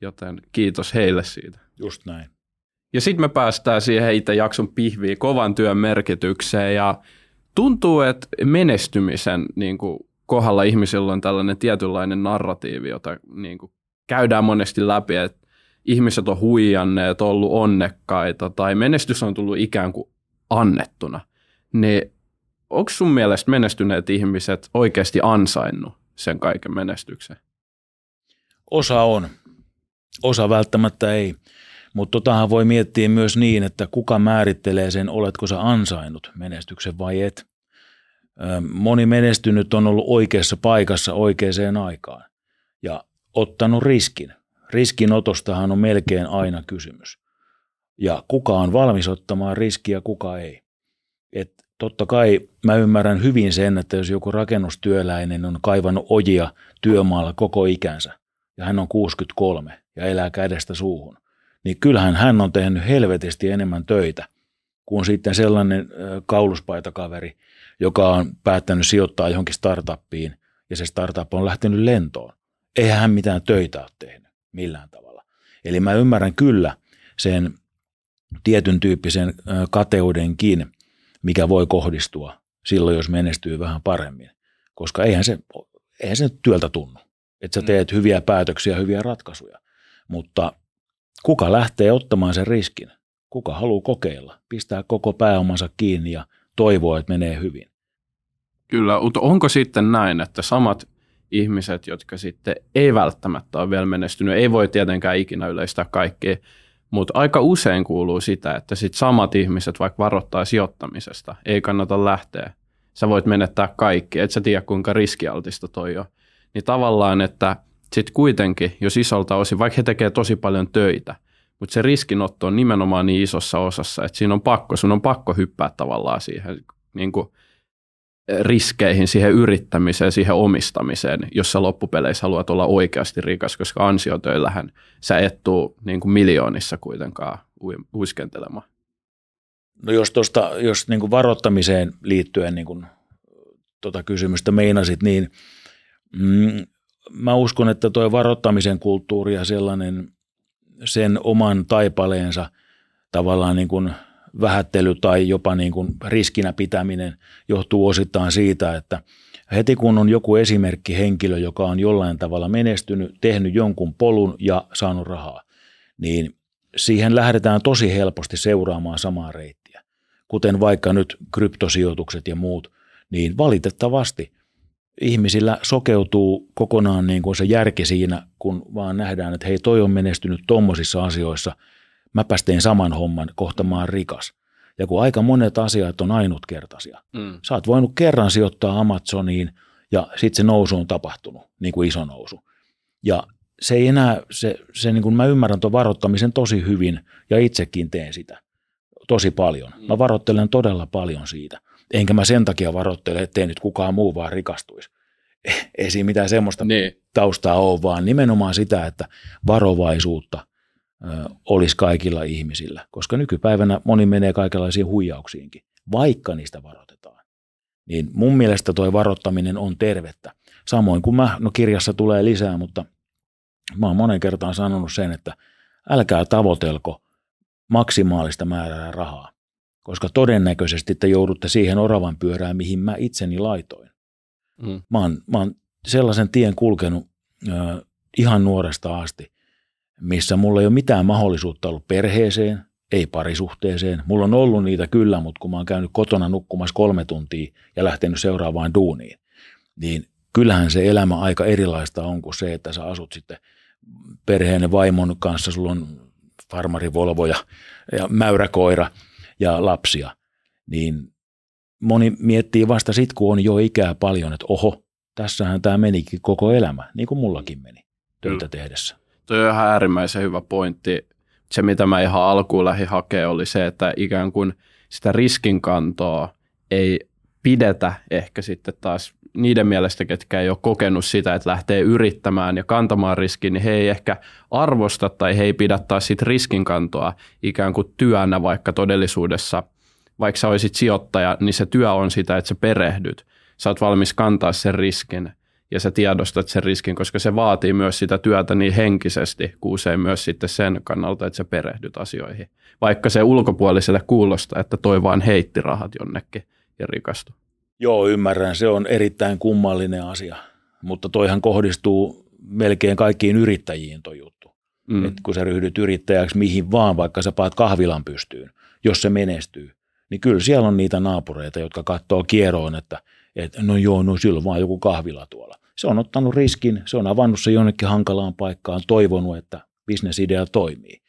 joten kiitos heille siitä. Just näin. Ja sitten me päästään siihen itse jakson pihviin, kovan työn merkitykseen ja tuntuu, että menestymisen niin kuin, kohdalla ihmisillä on tällainen tietynlainen narratiivi, jota niin kuin, käydään monesti läpi, että ihmiset on huijanneet, ollut onnekkaita tai menestys on tullut ikään kuin annettuna. Niin onko sun mielestä menestyneet ihmiset oikeasti ansainnut sen kaiken menestyksen? Osa on. Osa välttämättä ei. Mutta totahan voi miettiä myös niin, että kuka määrittelee sen, oletko sä ansainnut menestyksen vai et. Moni menestynyt on ollut oikeassa paikassa oikeaan aikaan. Ja ottanut riskin. Riskinotostahan on melkein aina kysymys. Ja kuka on valmis ottamaan riskiä, kuka ei. Et totta kai mä ymmärrän hyvin sen, että jos joku rakennustyöläinen on kaivannut ojia työmaalla koko ikänsä ja hän on 63 ja elää kädestä suuhun, niin kyllähän hän on tehnyt helvetisti enemmän töitä kuin sitten sellainen kauluspaitakaveri, joka on päättänyt sijoittaa johonkin startuppiin ja se startup on lähtenyt lentoon eihän hän mitään töitä ole tehnyt millään tavalla. Eli mä ymmärrän kyllä sen tietyn tyyppisen kateudenkin, mikä voi kohdistua silloin, jos menestyy vähän paremmin. Koska eihän se, eihän se työltä tunnu, että sä mm. teet hyviä päätöksiä, hyviä ratkaisuja. Mutta kuka lähtee ottamaan sen riskin? Kuka haluaa kokeilla? Pistää koko pääomansa kiinni ja toivoo, että menee hyvin. Kyllä, mutta onko sitten näin, että samat ihmiset, jotka sitten ei välttämättä ole vielä menestynyt, ei voi tietenkään ikinä yleistää kaikkea, mutta aika usein kuuluu sitä, että sit samat ihmiset vaikka varoittaa sijoittamisesta, ei kannata lähteä. Sä voit menettää kaikki, et sä tiedä kuinka riskialtista toi on. Niin tavallaan, että sitten kuitenkin, jos isolta osin, vaikka he tekee tosi paljon töitä, mutta se riskinotto on nimenomaan niin isossa osassa, että siinä on pakko, sun on pakko hyppää tavallaan siihen niin kuin riskeihin, siihen yrittämiseen, siihen omistamiseen, jos sä loppupeleissä haluat olla oikeasti rikas, koska ansiotöillähän sä et tuu niin kuin miljoonissa kuitenkaan uiskentelemaan. No jos, tosta, jos niin kuin varoittamiseen liittyen niin kuin tota kysymystä meinasit, niin mm, mä uskon, että tuo varoittamisen kulttuuri ja sellainen sen oman taipaleensa tavallaan niin kuin – vähättely tai jopa niin kuin riskinä pitäminen johtuu osittain siitä, että heti kun on joku esimerkki henkilö, joka on jollain tavalla menestynyt, tehnyt jonkun polun ja saanut rahaa, niin siihen lähdetään tosi helposti seuraamaan samaa reittiä. Kuten vaikka nyt kryptosijoitukset ja muut, niin valitettavasti ihmisillä sokeutuu kokonaan niin kuin se järki siinä, kun vaan nähdään, että hei toi on menestynyt tommosissa asioissa – mä tein saman homman, kohta mä oon rikas. Ja kun aika monet asiat on ainutkertaisia. Mm. Sä oot voinut kerran sijoittaa Amazoniin ja sitten se nousu on tapahtunut, niin kuin iso nousu. Ja se ei enää, se, se niin kuin mä ymmärrän tuon varoittamisen tosi hyvin ja itsekin teen sitä tosi paljon. Mä varoittelen todella paljon siitä. Enkä mä sen takia varoittele, ettei nyt kukaan muu vaan rikastuisi. Ei siinä mitään semmoista Niin. taustaa ole, vaan nimenomaan sitä, että varovaisuutta ö, olisi kaikilla ihmisillä. Koska nykypäivänä moni menee kaikenlaisiin huijauksiinkin, vaikka niistä varoitetaan. Niin mun mielestä toi varoittaminen on tervettä. Samoin kuin mä, no kirjassa tulee lisää, mutta mä oon monen kertaan sanonut sen, että älkää tavoitelko maksimaalista määrää rahaa, koska todennäköisesti te joudutte siihen oravan pyörään, mihin mä itseni laitoin. Mm. Mä oon, mä oon sellaisen tien kulkenut ö, ihan nuoresta asti, missä mulla ei ole mitään mahdollisuutta ollut perheeseen, ei parisuhteeseen. Mulla on ollut niitä kyllä, mutta kun mä oon käynyt kotona nukkumassa kolme tuntia ja lähtenyt seuraavaan duuniin, niin kyllähän se elämä aika erilaista on kuin se, että sä asut sitten perheen ja vaimon kanssa, sulla on farmarivolvo ja, ja mäyräkoira ja lapsia, niin moni miettii vasta sit, kun on jo ikää paljon, että oho, tässähän tämä menikin koko elämä, niin kuin mullakin meni töitä tehdessä. Toi on ihan äärimmäisen hyvä pointti. Se, mitä mä ihan alkuun lähdin hakemaan, oli se, että ikään kuin sitä riskinkantoa ei pidetä ehkä sitten taas niiden mielestä, ketkä ei ole kokenut sitä, että lähtee yrittämään ja kantamaan riskin, niin he ei ehkä arvosta tai he ei pidä taas sit riskinkantoa ikään kuin työnä, vaikka todellisuudessa, vaikka sä olisit sijoittaja, niin se työ on sitä, että sä perehdyt. Sä oot valmis kantaa sen riskin ja sä tiedostat sen riskin, koska se vaatii myös sitä työtä niin henkisesti, kuin usein myös sitten sen kannalta, että sä perehdyt asioihin. Vaikka se ulkopuoliselle kuulostaa, että toi vaan heitti rahat jonnekin ja rikastui. Joo, ymmärrän. Se on erittäin kummallinen asia, mutta toihan kohdistuu melkein kaikkiin yrittäjiin toi juttu. Mm. Et kun sä ryhdyt yrittäjäksi mihin vaan, vaikka sä paat kahvilan pystyyn, jos se menestyy, niin kyllä siellä on niitä naapureita, jotka katsoo kieroon, että, että no joo, no sillä on vaan joku kahvila tuolla. Se on ottanut riskin, se on avannut se jonnekin hankalaan paikkaan, toivonut, että bisnesidea toimii.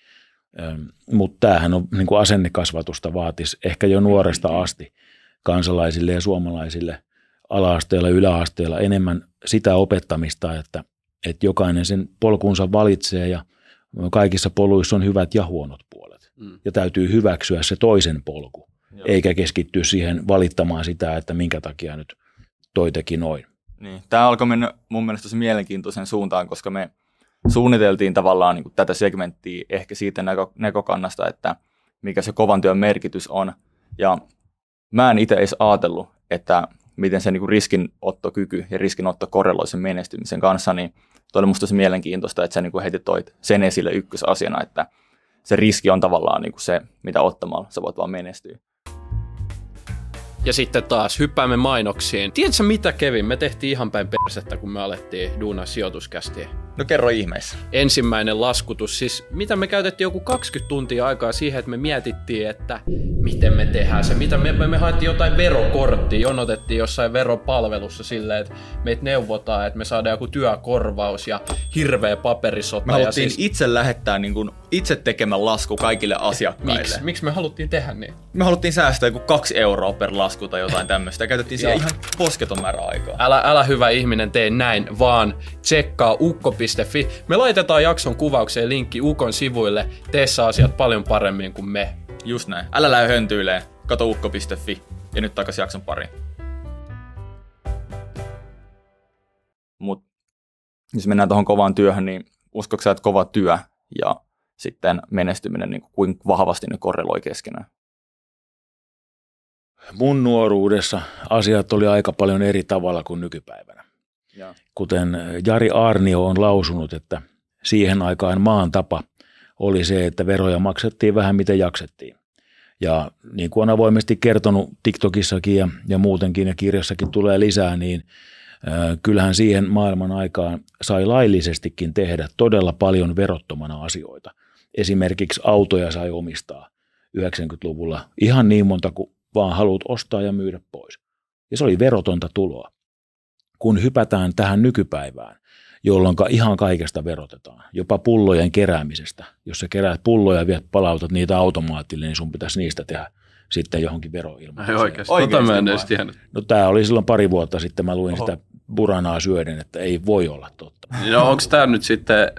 Mutta tämähän on niin kuin asennekasvatusta vaatisi ehkä jo nuoresta asti kansalaisille ja suomalaisille ala-asteella ja yläasteella enemmän sitä opettamista, että, että jokainen sen polkunsa valitsee ja kaikissa poluissa on hyvät ja huonot puolet. Mm. Ja täytyy hyväksyä se toisen polku, Joo. eikä keskittyä siihen valittamaan sitä, että minkä takia nyt toi teki noin. Niin. Tämä alkoi mennä mun mielestä tosi mielenkiintoisen suuntaan, koska me suunniteltiin tavallaan niin kuin tätä segmenttiä ehkä siitä näkö, näkökannasta, että mikä se kovan työn merkitys on. Ja mä en itse edes ajatellut, että miten se niin riskinottokyky ja riskinotto korreloi sen menestymisen kanssa, niin toi oli musta tosi mielenkiintoista, että sä niin heti toit sen esille ykkösasiana, että se riski on tavallaan niin se, mitä ottamalla sä voit vaan menestyä. Ja sitten taas hyppäämme mainoksiin. Tiedätkö mitä Kevin? Me tehtiin ihan päin persettä, kun me alettiin duunaa sijoituskästiä. No kerro ihmeessä. ensimmäinen laskutus. Siis mitä me käytettiin joku 20 tuntia aikaa siihen, että me mietittiin, että miten me tehdään se. Mitä me, me, me haettiin jotain verokorttia, jonotettiin jossain veropalvelussa silleen, että meitä neuvotaan, että me saadaan joku työkorvaus ja hirveä paperisota. Me ja haluttiin siis, itse lähettää niin kuin itse tekemän lasku kaikille asiakkaille. miksi? Miksi me haluttiin tehdä niin? Me haluttiin säästää joku kaksi euroa per lasku tai jotain tämmöistä. Käytettiin siihen Joo. ihan posketon määrä aikaa. Älä, älä hyvä ihminen tee näin, vaan tsekkaa ukko.fi. Me laitetaan jakson kuvaukseen linkki Ukon sivuille. Tee sä asiat paljon paremmin kuin me. Just näin. Älä lähde höntyilee. Kato ukko.fi. Ja nyt takaisin jakson pariin. Mut jos mennään tuohon kovaan työhön, niin uskotko sä, että kova työ ja sitten menestyminen, niin kuinka vahvasti ne korreloi keskenään? Mun nuoruudessa asiat oli aika paljon eri tavalla kuin nykypäivänä. Ja. Kuten Jari Arnio on lausunut, että siihen aikaan maan tapa oli se, että veroja maksettiin vähän miten jaksettiin. Ja niin kuin on avoimesti kertonut TikTokissakin ja, ja muutenkin ja kirjassakin tulee lisää, niin äh, kyllähän siihen maailman aikaan sai laillisestikin tehdä todella paljon verottomana asioita. Esimerkiksi autoja sai omistaa 90-luvulla ihan niin monta kuin vaan haluat ostaa ja myydä pois. Ja se oli verotonta tuloa. Kun hypätään tähän nykypäivään, jolloin ihan kaikesta verotetaan, jopa pullojen keräämisestä. Jos sä keräät pulloja ja viet palautat niitä automaattille, niin sun pitäisi niistä tehdä sitten johonkin veroilmoitus. Ai oikeasti. Oikeesti Tota mä en edes tiennyt. No tämä oli silloin pari vuotta sitten, mä luin Oho. sitä buranaa syöden, että ei voi olla totta. No onko tämä nyt sitten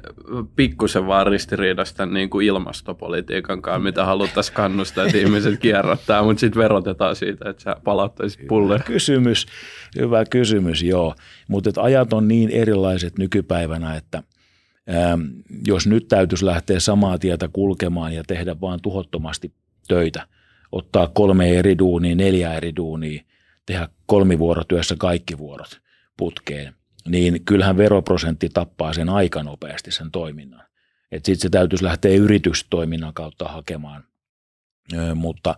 pikkusen vaan ristiriidasta niin kuin ilmastopolitiikan kanssa, mitä haluttaisiin kannustaa, että ihmiset kierrättää, mutta sitten verotetaan siitä, että sä palauttaisit pulle. Kysymys, hyvä kysymys, joo. Mutta ajat on niin erilaiset nykypäivänä, että ähm, jos nyt täytyisi lähteä samaa tietä kulkemaan ja tehdä vaan tuhottomasti töitä, ottaa kolme eri duunia, neljä eri duunia, tehdä kolmivuorotyössä kaikki vuorot putkeen, niin kyllähän veroprosentti tappaa sen aika nopeasti sen toiminnan. Sitten se täytyisi lähteä yritystoiminnan kautta hakemaan, Ö, mutta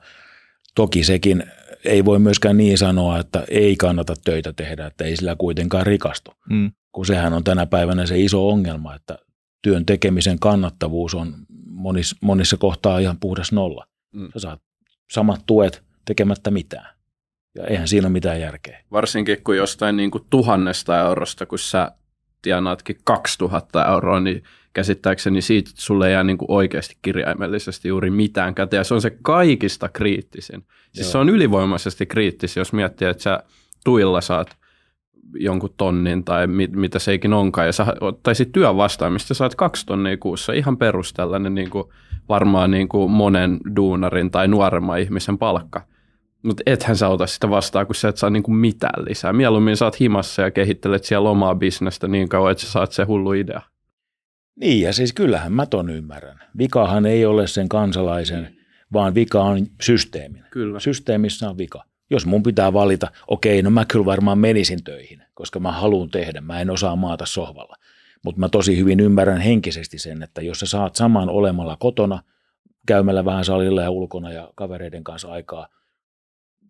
toki sekin ei voi myöskään niin sanoa, että ei kannata töitä tehdä, että ei sillä kuitenkaan rikastu. Mm. Kun sehän on tänä päivänä se iso ongelma, että työn tekemisen kannattavuus on monissa, monissa kohtaa ihan puhdas nolla. Mm. Sä saat samat tuet tekemättä mitään. Ja eihän siinä ole mitään järkeä. Varsinkin kun jostain niin kuin tuhannesta eurosta, kun sä tienaatkin 2000 euroa, niin käsittääkseni siitä sulle ei jää niin kuin oikeasti kirjaimellisesti juuri mitään käteen. Ja se on se kaikista kriittisin. Siis Joo. se on ylivoimaisesti kriittisin, jos miettii, että sä tuilla saat jonkun tonnin tai mit, mitä se ikin onkaan, ja sä ottaisit työn vastaan, mistä saat kaksi tonnia kuussa, ihan perustellinen niin kuin varmaan niin kuin monen duunarin tai nuoremman ihmisen palkka – mutta ethän sä ota sitä vastaan, kun sä et saa niinku mitään lisää. Mieluummin sä oot himassa ja kehittelet siellä omaa bisnestä niin kauan, että sä saat se hullu idea. Niin, ja siis kyllähän mä ton ymmärrän. Vikahan ei ole sen kansalaisen, mm. vaan vika on systeemin. Kyllä. Systeemissä on vika. Jos mun pitää valita, okei, no mä kyllä varmaan menisin töihin, koska mä haluan tehdä, mä en osaa maata sohvalla. Mutta mä tosi hyvin ymmärrän henkisesti sen, että jos sä saat saman olemalla kotona, käymällä vähän salilla ja ulkona ja kavereiden kanssa aikaa,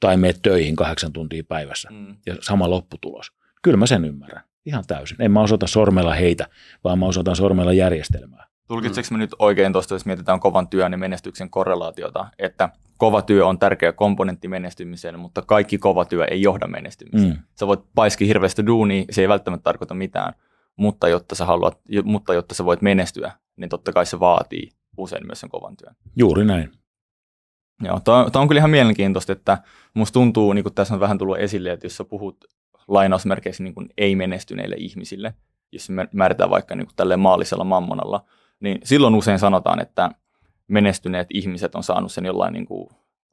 tai meet töihin kahdeksan tuntia päivässä mm. ja sama lopputulos. Kyllä mä sen ymmärrän. Ihan täysin. En mä osoita sormella heitä, vaan mä osoitan sormella järjestelmää. Tulkitseeko me nyt oikein tuosta, jos mietitään kovan työn ja menestyksen korrelaatiota, että kova työ on tärkeä komponentti menestymiseen, mutta kaikki kova työ ei johda menestymiseen. Mm. Sä voit paiski hirveästi duunia, se ei välttämättä tarkoita mitään, mutta jotta sä, haluat, mutta jotta sä voit menestyä, niin totta kai se vaatii usein myös sen kovan työn. Juuri näin. Joo, tämä on kyllä ihan mielenkiintoista, että musta tuntuu, niin kuin tässä on vähän tullut esille, että jos sä puhut lainausmerkeissä niin kuin ei-menestyneille ihmisille, jos me määritään vaikka niin kuin tälleen maallisella mammonalla, niin silloin usein sanotaan, että menestyneet ihmiset on saanut sen jollain niin kuin,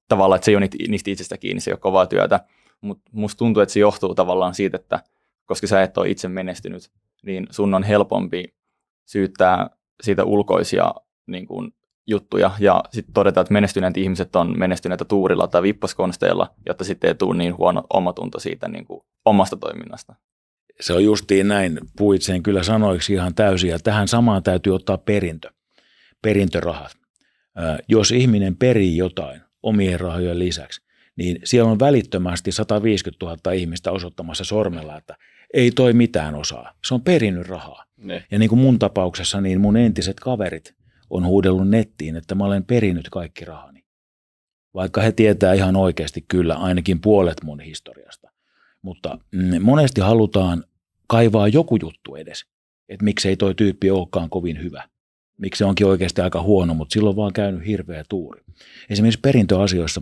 tavalla, että se ei ole niistä itsestä kiinni, se ei ole kovaa työtä, mutta musta tuntuu, että se johtuu tavallaan siitä, että koska sä et ole itse menestynyt, niin sun on helpompi syyttää siitä ulkoisia niin kuin, juttuja ja sitten todeta, että menestyneet ihmiset on menestyneitä tuurilla tai vippaskonsteilla, jotta sitten ei tule niin huono omatunto siitä niin kuin omasta toiminnasta. Se on justiin näin, puhuit sen kyllä sanoiksi ihan täysin ja tähän samaan täytyy ottaa perintö, perintörahat. Jos ihminen perii jotain omien rahojen lisäksi, niin siellä on välittömästi 150 000 ihmistä osoittamassa sormella, että ei toi mitään osaa. Se on perinnyt rahaa. Ne. Ja niin kuin mun tapauksessa, niin mun entiset kaverit on huudellut nettiin, että mä olen perinyt kaikki rahani. Vaikka he tietää ihan oikeasti kyllä ainakin puolet mun historiasta. Mutta mm, monesti halutaan kaivaa joku juttu edes, että miksei toi tyyppi olekaan kovin hyvä. Miksi se onkin oikeasti aika huono, mutta silloin vaan käynyt hirveä tuuri. Esimerkiksi perintöasioissa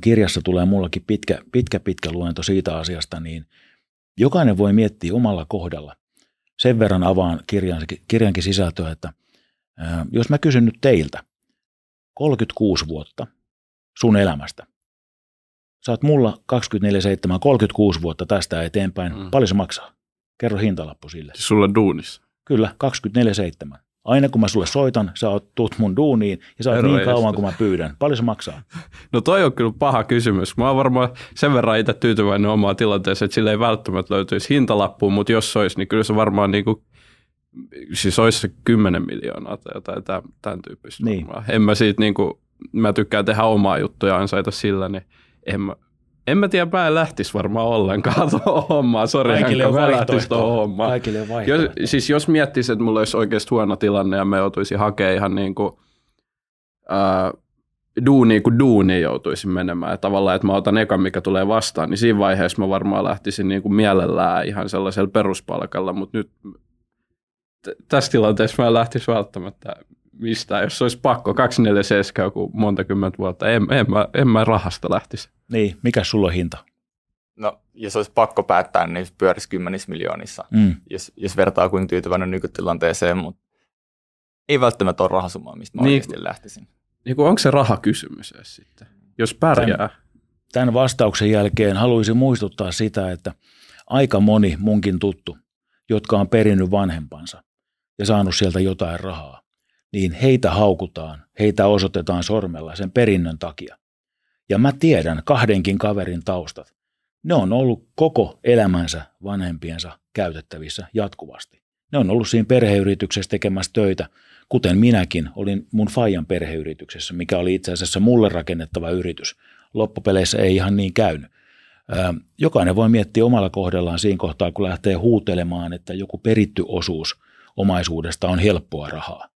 kirjassa tulee mullakin pitkä, pitkä, pitkä luento siitä asiasta, niin jokainen voi miettiä omalla kohdalla. Sen verran avaan kirjan, kirjankin sisältöä, että – jos mä kysyn nyt teiltä 36 vuotta sun elämästä, sä oot mulla 24-7, 36 vuotta tästä eteenpäin, mm. paljon se maksaa? Kerro hintalappu sille. Siis sulla duunissa? Kyllä, 24-7. Aina kun mä sulle soitan, sä oot, tuut mun duuniin ja sä oot niin kauan kuin mä pyydän. Paljon se maksaa? No toi on kyllä paha kysymys. Mä oon varmaan sen verran itse tyytyväinen omaan tilanteeseen, että sille ei välttämättä löytyisi hintalappuun, mutta jos se olisi, niin kyllä se varmaan niin kuin siis olisi se 10 miljoonaa tai jotain tämän, tämän tyyppistä niin. En mä siitä niin kuin, mä tykkään tehdä omaa juttuja ja ansaita sillä, niin en mä, en mä tiedä, mä en lähtisi varmaan ollenkaan tuohon hommaan. Sori, Kaikille mä lähtisi tuohon hommaan. Kaikille on jos, siis jos miettisi, että mulla olisi oikeasti huono tilanne ja me joutuisi hakemaan ihan niin kuin, ää, duuni kuin duuni joutuisin menemään. Ja tavallaan, että mä otan eka, mikä tulee vastaan, niin siinä vaiheessa mä varmaan lähtisin niin kuin mielellään ihan sellaisella peruspalkalla, mutta nyt tässä tilanteessa mä en lähtisi välttämättä mistään, jos olisi pakko 247 joku monta kymmentä vuotta, en, en, mä, en mä rahasta lähtisi. Niin, mikä sulla on hinta? No, jos olisi pakko päättää, niin pyörisi kymmenissä miljoonissa, mm. jos, jos vertaa kuin tyytyväinen nykytilanteeseen, mutta ei välttämättä ole rahasummaa, mistä mä niin, oikeasti lähtisin. Niin onko se rahakysymys sitten, jos pärjää? Tämän, tämän vastauksen jälkeen haluaisin muistuttaa sitä, että aika moni munkin tuttu, jotka on perinnyt vanhempansa ja saanut sieltä jotain rahaa, niin heitä haukutaan, heitä osoitetaan sormella sen perinnön takia. Ja mä tiedän kahdenkin kaverin taustat. Ne on ollut koko elämänsä vanhempiensa käytettävissä jatkuvasti. Ne on ollut siinä perheyrityksessä tekemässä töitä, kuten minäkin olin mun Fajan perheyrityksessä, mikä oli itse asiassa mulle rakennettava yritys. Loppupeleissä ei ihan niin käynyt. Jokainen voi miettiä omalla kohdellaan siinä kohtaa, kun lähtee huutelemaan, että joku peritty osuus omaisuudesta on helppoa rahaa.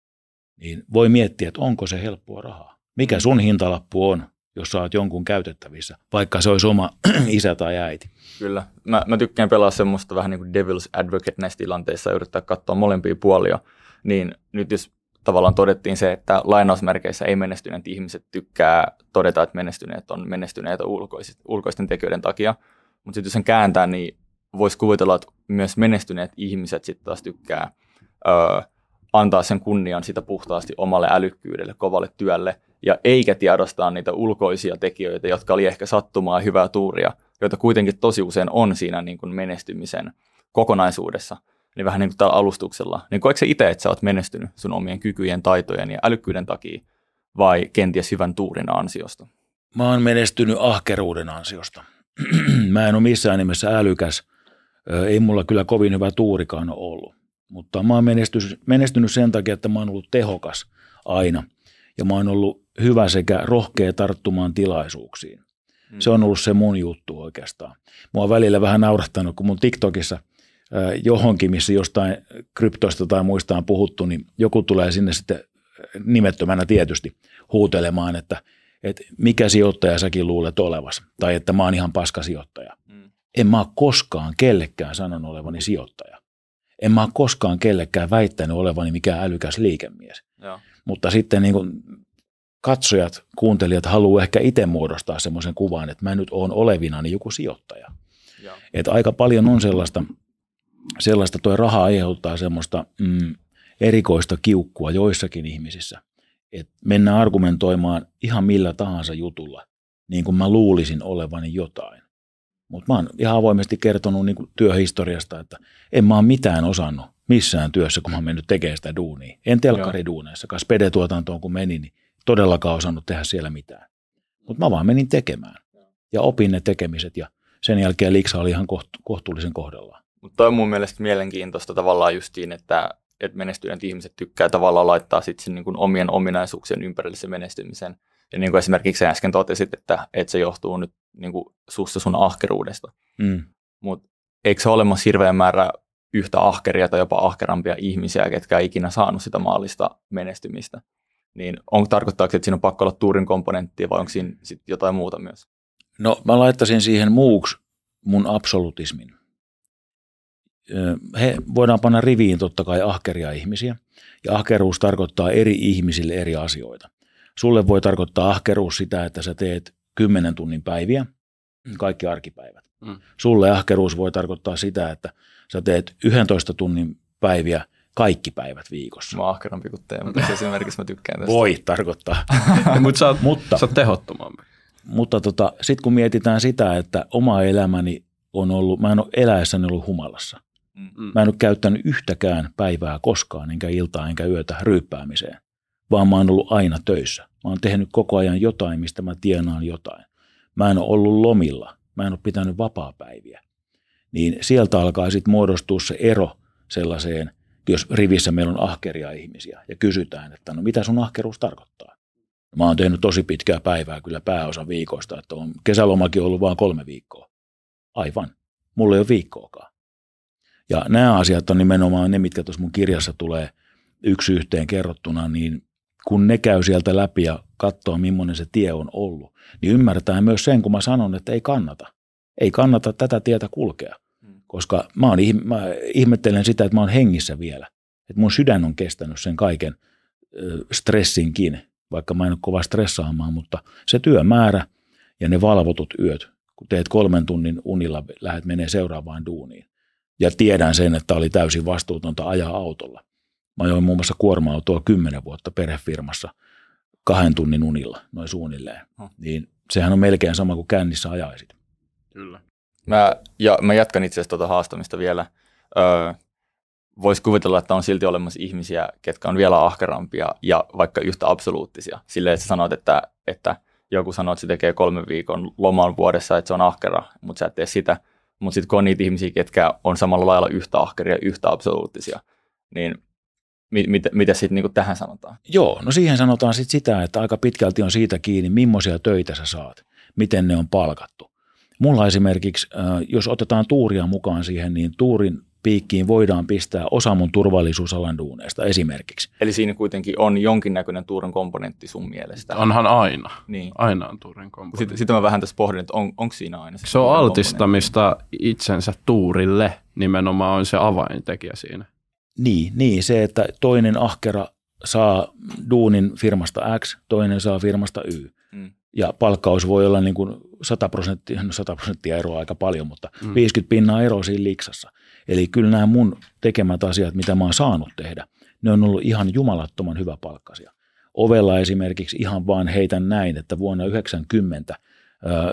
Niin voi miettiä, että onko se helppoa rahaa. Mikä sun hintalappu on, jos oot jonkun käytettävissä, vaikka se olisi oma isä tai äiti. Kyllä. Mä, mä tykkään pelaa semmoista vähän niin kuin devil's advocate näissä tilanteissa ja yrittää katsoa molempia puolia. Niin nyt jos tavallaan todettiin se, että lainausmerkeissä ei menestyneet ihmiset tykkää todeta, että menestyneet on menestyneitä ulkoisten tekijöiden takia. Mutta sitten jos sen kääntää, niin voisi kuvitella, että myös menestyneet ihmiset sitten taas tykkää öö, antaa sen kunnian sitä puhtaasti omalle älykkyydelle, kovalle työlle, ja eikä tiedostaa niitä ulkoisia tekijöitä, jotka oli ehkä sattumaa hyvää tuuria, joita kuitenkin tosi usein on siinä niin kuin menestymisen kokonaisuudessa niin vähän niin kuin tällä alustuksella, niin koetko itse, että sä oot menestynyt sun omien kykyjen, taitojen ja älykkyyden takia vai kenties hyvän tuurin ansiosta? Mä oon menestynyt ahkeruuden ansiosta. mä en ole missään nimessä älykäs. Ei mulla kyllä kovin hyvä tuurikaan ole ollut. Mutta mä oon menestynyt, menestynyt sen takia, että mä oon ollut tehokas aina. Ja mä oon ollut hyvä sekä rohkea tarttumaan tilaisuuksiin. Se on ollut se mun juttu oikeastaan. Mua on välillä vähän naurattanut, kun mun TikTokissa – johonkin, missä jostain kryptoista tai muista on puhuttu, niin joku tulee sinne sitten nimettömänä tietysti huutelemaan, että, että mikä sijoittaja säkin luulet olevas, tai että mä oon ihan paska sijoittaja. Mm. En mä ole koskaan kellekään sanonut olevani sijoittaja. En mä ole koskaan kellekään väittänyt olevani mikään älykäs liikemies. Joo. Mutta sitten niin kuin katsojat, kuuntelijat haluaa ehkä itse muodostaa semmoisen kuvan, että mä nyt oon olevinani joku sijoittaja. Että aika paljon on sellaista – sellaista tuo raha aiheuttaa semmoista mm, erikoista kiukkua joissakin ihmisissä, että mennään argumentoimaan ihan millä tahansa jutulla, niin kuin mä luulisin olevani jotain. Mutta mä oon ihan avoimesti kertonut niin työhistoriasta, että en mä oon mitään osannut missään työssä, kun mä oon mennyt tekemään sitä duunia. En telkkariduuneissa, kas pedetuotantoon kun menin, niin todellakaan osannut tehdä siellä mitään. Mutta mä vaan menin tekemään ja opin ne tekemiset ja sen jälkeen Liksa oli ihan kohtuullisen kohdallaan. Mutta on mun mielestä mielenkiintoista tavallaan justiin, että, että menestyneet ihmiset tykkää tavallaan laittaa sitten sen niin omien ominaisuuksien ympärille se menestymisen. Ja niin kuin esimerkiksi äsken totesit, että, että se johtuu nyt niin kuin sussa sun ahkeruudesta. Mm. Mutta eikö se ole olemassa hirveän määrä yhtä ahkeria tai jopa ahkerampia ihmisiä, ketkä ei ikinä saanut sitä maallista menestymistä? Niin on, tarkoittaako, että siinä on pakko olla tuurin komponenttia vai onko siinä sit jotain muuta myös? No mä laittaisin siihen muuksi mun absolutismin he voidaan panna riviin totta kai ahkeria ihmisiä, ja ahkeruus tarkoittaa eri ihmisille eri asioita. Sulle voi tarkoittaa ahkeruus sitä, että sä teet 10 tunnin päiviä, kaikki arkipäivät. Mm. Sulle ahkeruus voi tarkoittaa sitä, että sä teet 11 tunnin päiviä kaikki päivät viikossa. Mä oon ahkerampi kuin te, mutta esimerkiksi mä tykkään tästä. Voi tarkoittaa. mutta sä oot, mutta, sä oot tehottomampi. Mutta tota, sitten kun mietitään sitä, että oma elämäni on ollut, mä en ole eläessäni ollut humalassa. Mm. Mä en ole käyttänyt yhtäkään päivää koskaan, enkä iltaa, enkä yötä ryyppäämiseen, vaan mä oon ollut aina töissä. Mä oon tehnyt koko ajan jotain, mistä mä tienaan jotain. Mä en ole ollut lomilla, mä en ole pitänyt vapaa-päiviä. Niin sieltä alkaa sitten muodostua se ero sellaiseen, jos rivissä meillä on ahkeria ihmisiä ja kysytään, että no mitä sun ahkeruus tarkoittaa? Mä oon tehnyt tosi pitkää päivää kyllä pääosa viikoista, että on kesälomakin ollut vain kolme viikkoa. Aivan. Mulla ei ole viikkoakaan. Ja nämä asiat on nimenomaan ne, mitkä tuossa mun kirjassa tulee yksi yhteen kerrottuna, niin kun ne käy sieltä läpi ja katsoo, millainen se tie on ollut, niin ymmärtää myös sen, kun mä sanon, että ei kannata. Ei kannata tätä tietä kulkea, hmm. koska mä, oon, mä ihmettelen sitä, että mä oon hengissä vielä. Että mun sydän on kestänyt sen kaiken stressinkin, vaikka mä en ole kova stressaamaan, mutta se työmäärä ja ne valvotut yöt kun teet kolmen tunnin unilla, lähdet menee seuraavaan duuniin. Ja tiedän sen, että oli täysin vastuutonta ajaa autolla. Mä ajoin muun muassa kuorma-autoa kymmenen vuotta perhefirmassa kahden tunnin unilla, noin suunnilleen. Oh. Niin sehän on melkein sama kuin kännissä ajaisit. Kyllä. Mä, ja mä jatkan itse asiassa tuota haastamista vielä. Öö, Voisi kuvitella, että on silti olemassa ihmisiä, ketkä on vielä ahkerampia ja vaikka yhtä absoluuttisia. Silleen, että sä sanot, että, että joku sanoo, että se tekee kolmen viikon loman vuodessa, että se on ahkera, mutta sä et tee sitä. Mutta sitten kun on niitä ihmisiä, ketkä on samalla lailla yhtä ahkeria, yhtä absoluuttisia, niin mit, mit, mitä sitten niinku tähän sanotaan? Joo, no siihen sanotaan sitten sitä, että aika pitkälti on siitä kiinni, millaisia töitä sä saat, miten ne on palkattu. Mulla esimerkiksi, äh, jos otetaan tuuria mukaan siihen, niin tuurin piikkiin voidaan pistää osa mun turvallisuusalan duuneista esimerkiksi. Eli siinä kuitenkin on jonkinnäköinen tuurin komponentti sun mielestä. Onhan aina. Niin. Aina on tuurin komponentti. Sitten, sitten mä vähän tässä pohdin, että on, onko siinä aina Se on tuurin komponentti? altistamista itsensä tuurille nimenomaan on se avaintekijä siinä. Niin, niin, se, että toinen ahkera saa duunin firmasta X, toinen saa firmasta Y. Mm. Ja palkkaus voi olla niin kuin 100 prosenttia, no 100 prosenttia eroa aika paljon, mutta Mm. 50 pinnaa eroa siinä liksassa. Eli kyllä nämä mun tekemät asiat, mitä mä oon saanut tehdä, ne on ollut ihan jumalattoman hyvä palkkasia. Ovella esimerkiksi ihan vaan heitän näin, että vuonna 90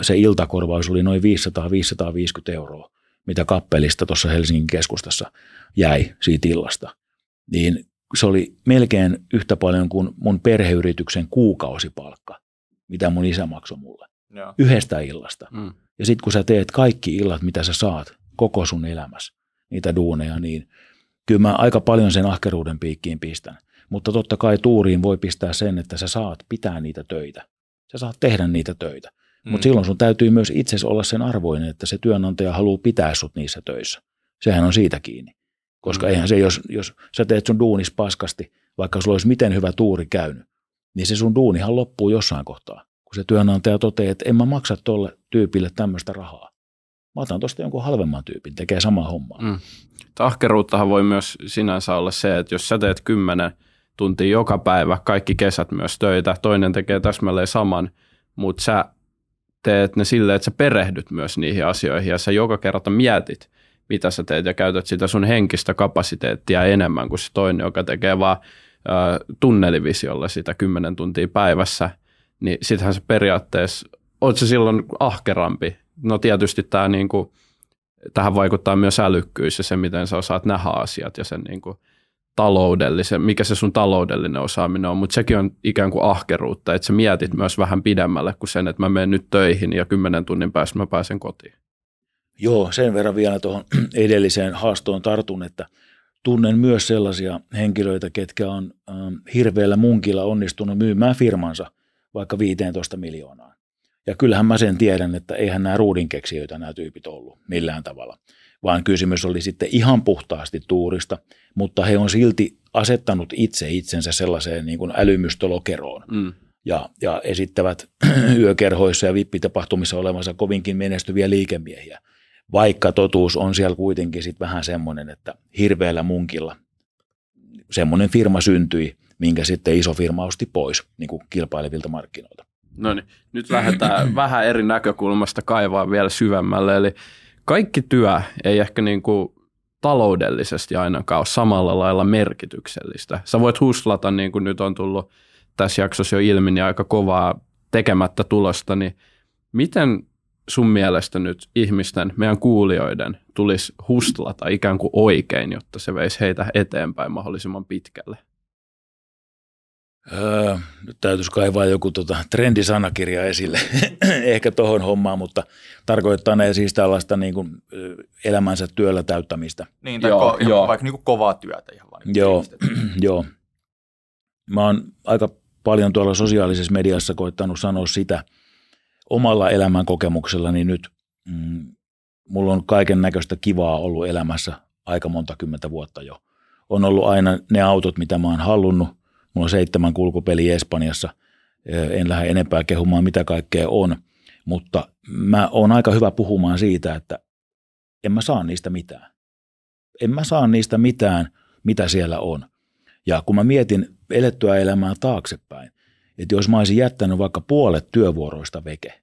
se iltakorvaus oli noin 500-550 euroa, mitä kappelista tuossa Helsingin keskustassa jäi siitä illasta. Niin se oli melkein yhtä paljon kuin mun perheyrityksen kuukausipalkka, mitä mun isä maksoi mulle. Joo. Yhdestä illasta. Mm. Ja sitten kun sä teet kaikki illat, mitä sä saat koko sun elämässä, niitä duuneja, niin kyllä mä aika paljon sen ahkeruuden piikkiin pistän. Mutta totta kai tuuriin voi pistää sen, että sä saat pitää niitä töitä. Sä saat tehdä niitä töitä. Mm. Mutta silloin sun täytyy myös itse olla sen arvoinen, että se työnantaja haluaa pitää sut niissä töissä. Sehän on siitä kiinni. Koska Mm. eihän se, jos, jos sä teet sun duunis paskasti, vaikka sulla olisi miten hyvä tuuri käynyt, niin se sun duunihan loppuu jossain kohtaa. Kun se työnantaja toteaa, että en mä maksa tolle tyypille tämmöistä rahaa. Mä otan tuosta jonkun halvemman tyypin, tekee samaa hommaa. Mm. Ahkeruuttahan voi myös sinänsä olla se, että jos sä teet kymmenen tuntia joka päivä, kaikki kesät myös töitä, toinen tekee täsmälleen saman, mutta sä teet ne silleen, että sä perehdyt myös niihin asioihin ja sä joka kerta mietit, mitä sä teet ja käytät sitä sun henkistä kapasiteettia enemmän kuin se toinen, joka tekee vaan tunnelivisiolla sitä 10 tuntia päivässä, niin sittenhän se periaatteessa, oot se silloin ahkerampi. No tietysti tämä niinku, tähän vaikuttaa myös älykkyys ja se, miten sä osaat nähdä asiat ja sen niinku taloudellisen, mikä se sun taloudellinen osaaminen on, mutta sekin on ikään kuin ahkeruutta, että sä mietit myös vähän pidemmälle kuin sen, että mä menen nyt töihin ja kymmenen tunnin päästä mä pääsen kotiin. Joo, sen verran vielä tuohon edelliseen haastoon tartun, että tunnen myös sellaisia henkilöitä, ketkä on ähm, hirveällä munkilla onnistunut myymään firmansa vaikka 15 miljoonaa. Ja kyllähän mä sen tiedän, että eihän nämä ruudinkeksijöitä nämä tyypit ollut millään tavalla, vaan kysymys oli sitten ihan puhtaasti tuurista, mutta he on silti asettanut itse itsensä sellaiseen niin kuin älymystolokeroon Mm. ja, ja esittävät yökerhoissa ja vippitapahtumissa olevansa kovinkin menestyviä liikemiehiä. Vaikka totuus on siellä kuitenkin sit vähän semmoinen, että hirveällä munkilla semmoinen firma syntyi, minkä sitten iso firma osti pois niin kuin kilpailevilta markkinoilta. No niin, nyt lähdetään vähän eri näkökulmasta kaivaa vielä syvemmälle. Eli kaikki työ ei ehkä niin kuin taloudellisesti ainakaan ole samalla lailla merkityksellistä. Sä voit huslata, niin kuin nyt on tullut tässä jaksossa jo ilmi, niin aika kovaa tekemättä tulosta, niin miten sun mielestä nyt ihmisten, meidän kuulijoiden, tulisi hustlata ikään kuin oikein, jotta se veisi heitä eteenpäin mahdollisimman pitkälle? Öö, nyt täytyisi kaivaa joku tota, trendisanakirja esille ehkä tuohon hommaan, mutta tarkoittaa ne siis tällaista niin kuin, elämänsä työllä täyttämistä. Niin, tai Joo, ko- joo. vaikka niinku kovaa työtä ihan vaan. niinku Joo, joo. Mä oon aika paljon tuolla sosiaalisessa mediassa koittanut sanoa sitä omalla elämän kokemuksellani nyt. Mm, mulla on kaiken näköistä kivaa ollut elämässä aika monta kymmentä vuotta jo. On ollut aina ne autot, mitä mä oon halunnut. Mulla on seitsemän kulkupeliä Espanjassa. En lähde enempää kehumaan, mitä kaikkea on. Mutta mä oon aika hyvä puhumaan siitä, että en mä saa niistä mitään. En mä saa niistä mitään, mitä siellä on. Ja kun mä mietin elettyä elämää taaksepäin, että jos mä olisin jättänyt vaikka puolet työvuoroista veke,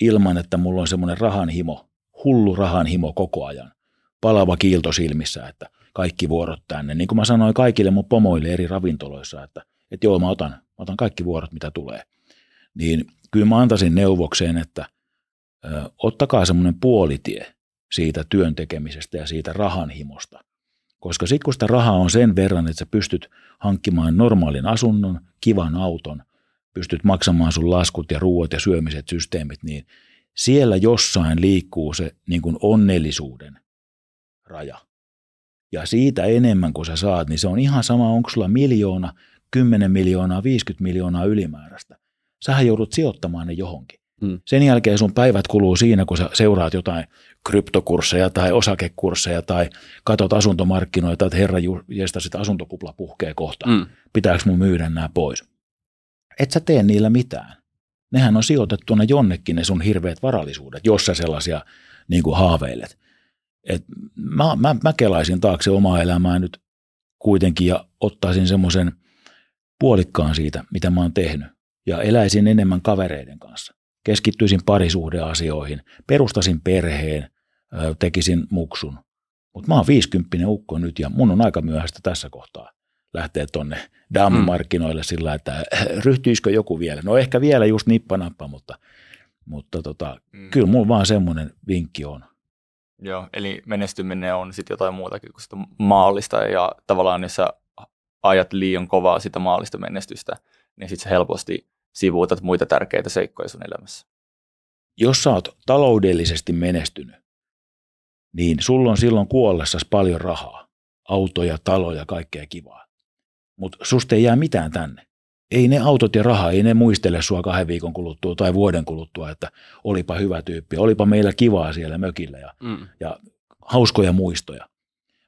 ilman, että mulla on semmoinen rahanhimo, hullu rahanhimo koko ajan. Palava kiilto silmissä, että kaikki vuorot tänne. Niin kuin mä sanoin kaikille mun pomoille eri ravintoloissa, että, että joo, mä otan, mä otan kaikki vuorot, mitä tulee. Niin kyllä mä antaisin neuvokseen, että ö, ottakaa semmoinen puolitie siitä työn tekemisestä ja siitä rahanhimosta. Koska sitten kun sitä rahaa on sen verran, että sä pystyt hankkimaan normaalin asunnon, kivan auton, pystyt maksamaan sun laskut ja ruuat ja syömiset systeemit, niin siellä jossain liikkuu se niin kuin onnellisuuden raja. Ja siitä enemmän kuin sä saat, niin se on ihan sama, onko sulla miljoona, 10 miljoonaa, 50 miljoonaa ylimääräistä. Sähän joudut sijoittamaan ne johonkin. Hmm. Sen jälkeen sun päivät kuluu siinä, kun sä seuraat jotain kryptokursseja tai osakekursseja tai katot asuntomarkkinoita, että herra jestä sitä asuntokupla puhkee kohta. Hmm. Pitääkö mun myydä nämä pois? Et sä tee niillä mitään. Nehän on sijoitettuna jonnekin ne sun hirveät varallisuudet, jos sä sellaisia niin kuin haaveilet. Et mä, mä, mä kelaisin taakse omaa elämää nyt kuitenkin ja ottaisin semmoisen puolikkaan siitä, mitä mä oon tehnyt. Ja eläisin enemmän kavereiden kanssa. Keskittyisin parisuhdeasioihin, perustasin perheen, tekisin muksun. Mutta mä oon 50 ukko nyt ja mun on aika myöhäistä tässä kohtaa lähteä tonne dammarkkinoille mm. sillä, että ryhtyisikö joku vielä. No ehkä vielä just nippanappa, mutta, mutta tota, mm. kyllä mulla vaan semmoinen vinkki on. Joo, eli menestyminen on sitten jotain muutakin kuin sitä maallista ja tavallaan jos sä ajat liian kovaa sitä maallista menestystä, niin sitten sä helposti sivuutat muita tärkeitä seikkoja sun elämässä. Jos sä oot taloudellisesti menestynyt, niin sulla on silloin kuollessa paljon rahaa, autoja, taloja, kaikkea kivaa. Mutta susta ei jää mitään tänne. Ei ne autot ja raha, ei ne muistele sua kahden viikon kuluttua tai vuoden kuluttua, että olipa hyvä tyyppi, olipa meillä kivaa siellä mökillä ja, mm. ja hauskoja muistoja.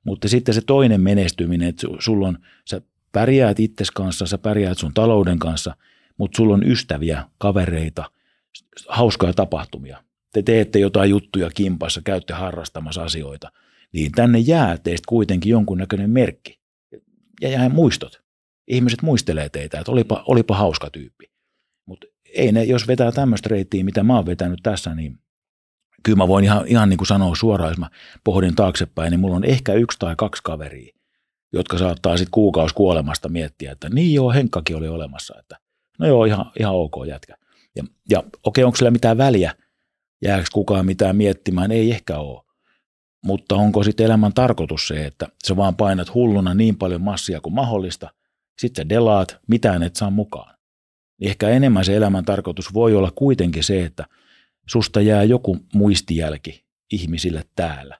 Mutta sitten se toinen menestyminen, että sulla on, sä pärjäät itses kanssa, sä pärjäät sun talouden kanssa, mutta sulla on ystäviä, kavereita, hauskoja tapahtumia. Te teette jotain juttuja kimpassa, käytte harrastamassa asioita, niin tänne jää teistä kuitenkin jonkunnäköinen merkki ja jää muistot. Ihmiset muistelee teitä, että olipa, olipa hauska tyyppi. Mutta ei ne, jos vetää tämmöistä reittiä, mitä mä oon vetänyt tässä, niin kyllä mä voin ihan, ihan niin kuin sanoa suoraan, jos mä pohdin taaksepäin, niin mulla on ehkä yksi tai kaksi kaveria, jotka saattaa sitten kuukausi kuolemasta miettiä, että niin joo, Henkkakin oli olemassa, että no joo, ihan, ihan ok jätkä. Ja, ja okei, onko sillä mitään väliä, jääkö kukaan mitään miettimään, ei ehkä ole. Mutta onko sitten elämän tarkoitus se, että sä vaan painat hulluna niin paljon massia kuin mahdollista, sitten sä delaat, mitään et saa mukaan. Niin ehkä enemmän se elämän tarkoitus voi olla kuitenkin se, että susta jää joku muistijälki ihmisille täällä,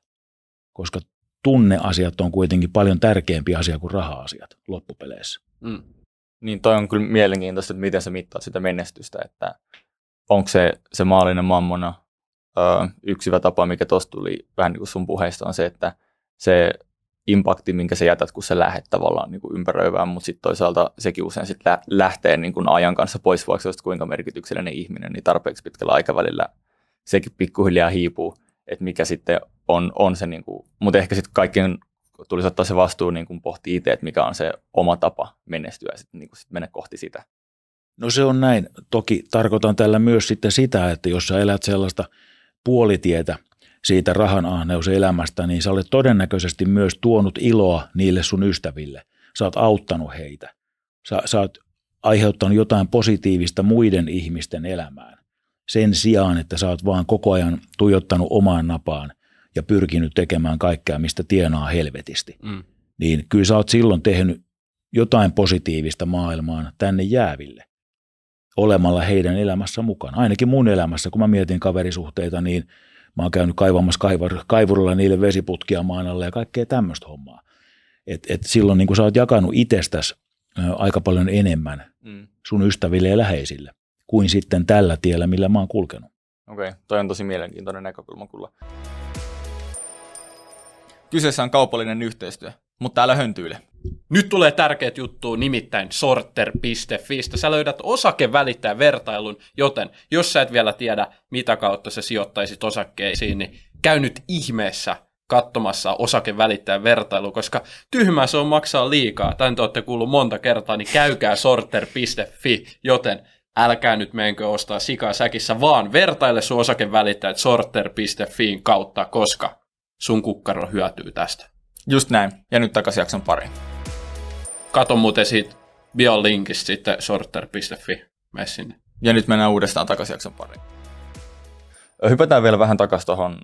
koska tunneasiat on kuitenkin paljon tärkeämpi asia kuin raha-asiat loppupeleissä. Mm. Niin toi on kyllä mielenkiintoista, että miten sä mittaat sitä menestystä, että onko se, se maallinen mammona yksi hyvä tapa, mikä tuossa tuli vähän niin kuin sun puheista, on se, että se impakti, minkä sä jätät, kun sä lähdet tavallaan niin kuin ympäröivään, mutta sitten toisaalta sekin usein sit lähtee niin kuin ajan kanssa pois, vaikka kuinka merkityksellinen ihminen, niin tarpeeksi pitkällä aikavälillä sekin pikkuhiljaa hiipuu, että mikä sitten on, on se, niin kuin, mutta ehkä sitten kaikkien tulisi ottaa se vastuu niin kuin pohti itse, että mikä on se oma tapa menestyä ja sitten niin kuin sit mennä kohti sitä. No se on näin. Toki tarkoitan tällä myös sitten sitä, että jos sä elät sellaista – puolitietä siitä rahan elämästä, niin sä olet todennäköisesti myös tuonut iloa niille sun ystäville. Sä oot auttanut heitä. Sä, sä oot aiheuttanut jotain positiivista muiden ihmisten elämään. Sen sijaan, että sä oot vaan koko ajan tuijottanut omaan napaan ja pyrkinyt tekemään kaikkea, mistä tienaa helvetisti. Mm. Niin kyllä sä oot silloin tehnyt jotain positiivista maailmaan tänne jääville olemalla heidän elämässä mukana. Ainakin mun elämässä, kun mä mietin kaverisuhteita, niin mä oon käynyt kaivamassa kaivur, kaivurilla niille vesiputkia maan alle ja kaikkea tämmöistä hommaa. Et, et silloin niin kun sä oot jakanut itsestäsi aika paljon enemmän mm. sun ystäville ja läheisille kuin sitten tällä tiellä, millä mä oon kulkenut. Okei, okay. toi on tosi mielenkiintoinen näkökulma kyllä. Kyseessä on kaupallinen yhteistyö, mutta älä höntyile. Nyt tulee tärkeät juttu, nimittäin sorter.fistä. Sä löydät osakevälittäjän vertailun, joten jos sä et vielä tiedä, mitä kautta sä sijoittaisit osakkeisiin, niin käy nyt ihmeessä katsomassa osakevälittäjän vertailu, koska tyhmää se on maksaa liikaa. Tän te olette kuullut monta kertaa, niin käykää sorter.fi, joten älkää nyt menkö ostaa sikaa säkissä, vaan vertaile sun osakevälittäjät sorter.fiin kautta, koska sun kukkaro hyötyy tästä. Just näin. Ja nyt takaisin jakson pariin. Kato muuten siitä biolinkistä sitten sorter.fi. Mene sinne. Ja nyt mennään uudestaan takaisin jakson pariin. Hypätään vielä vähän takaisin tuohon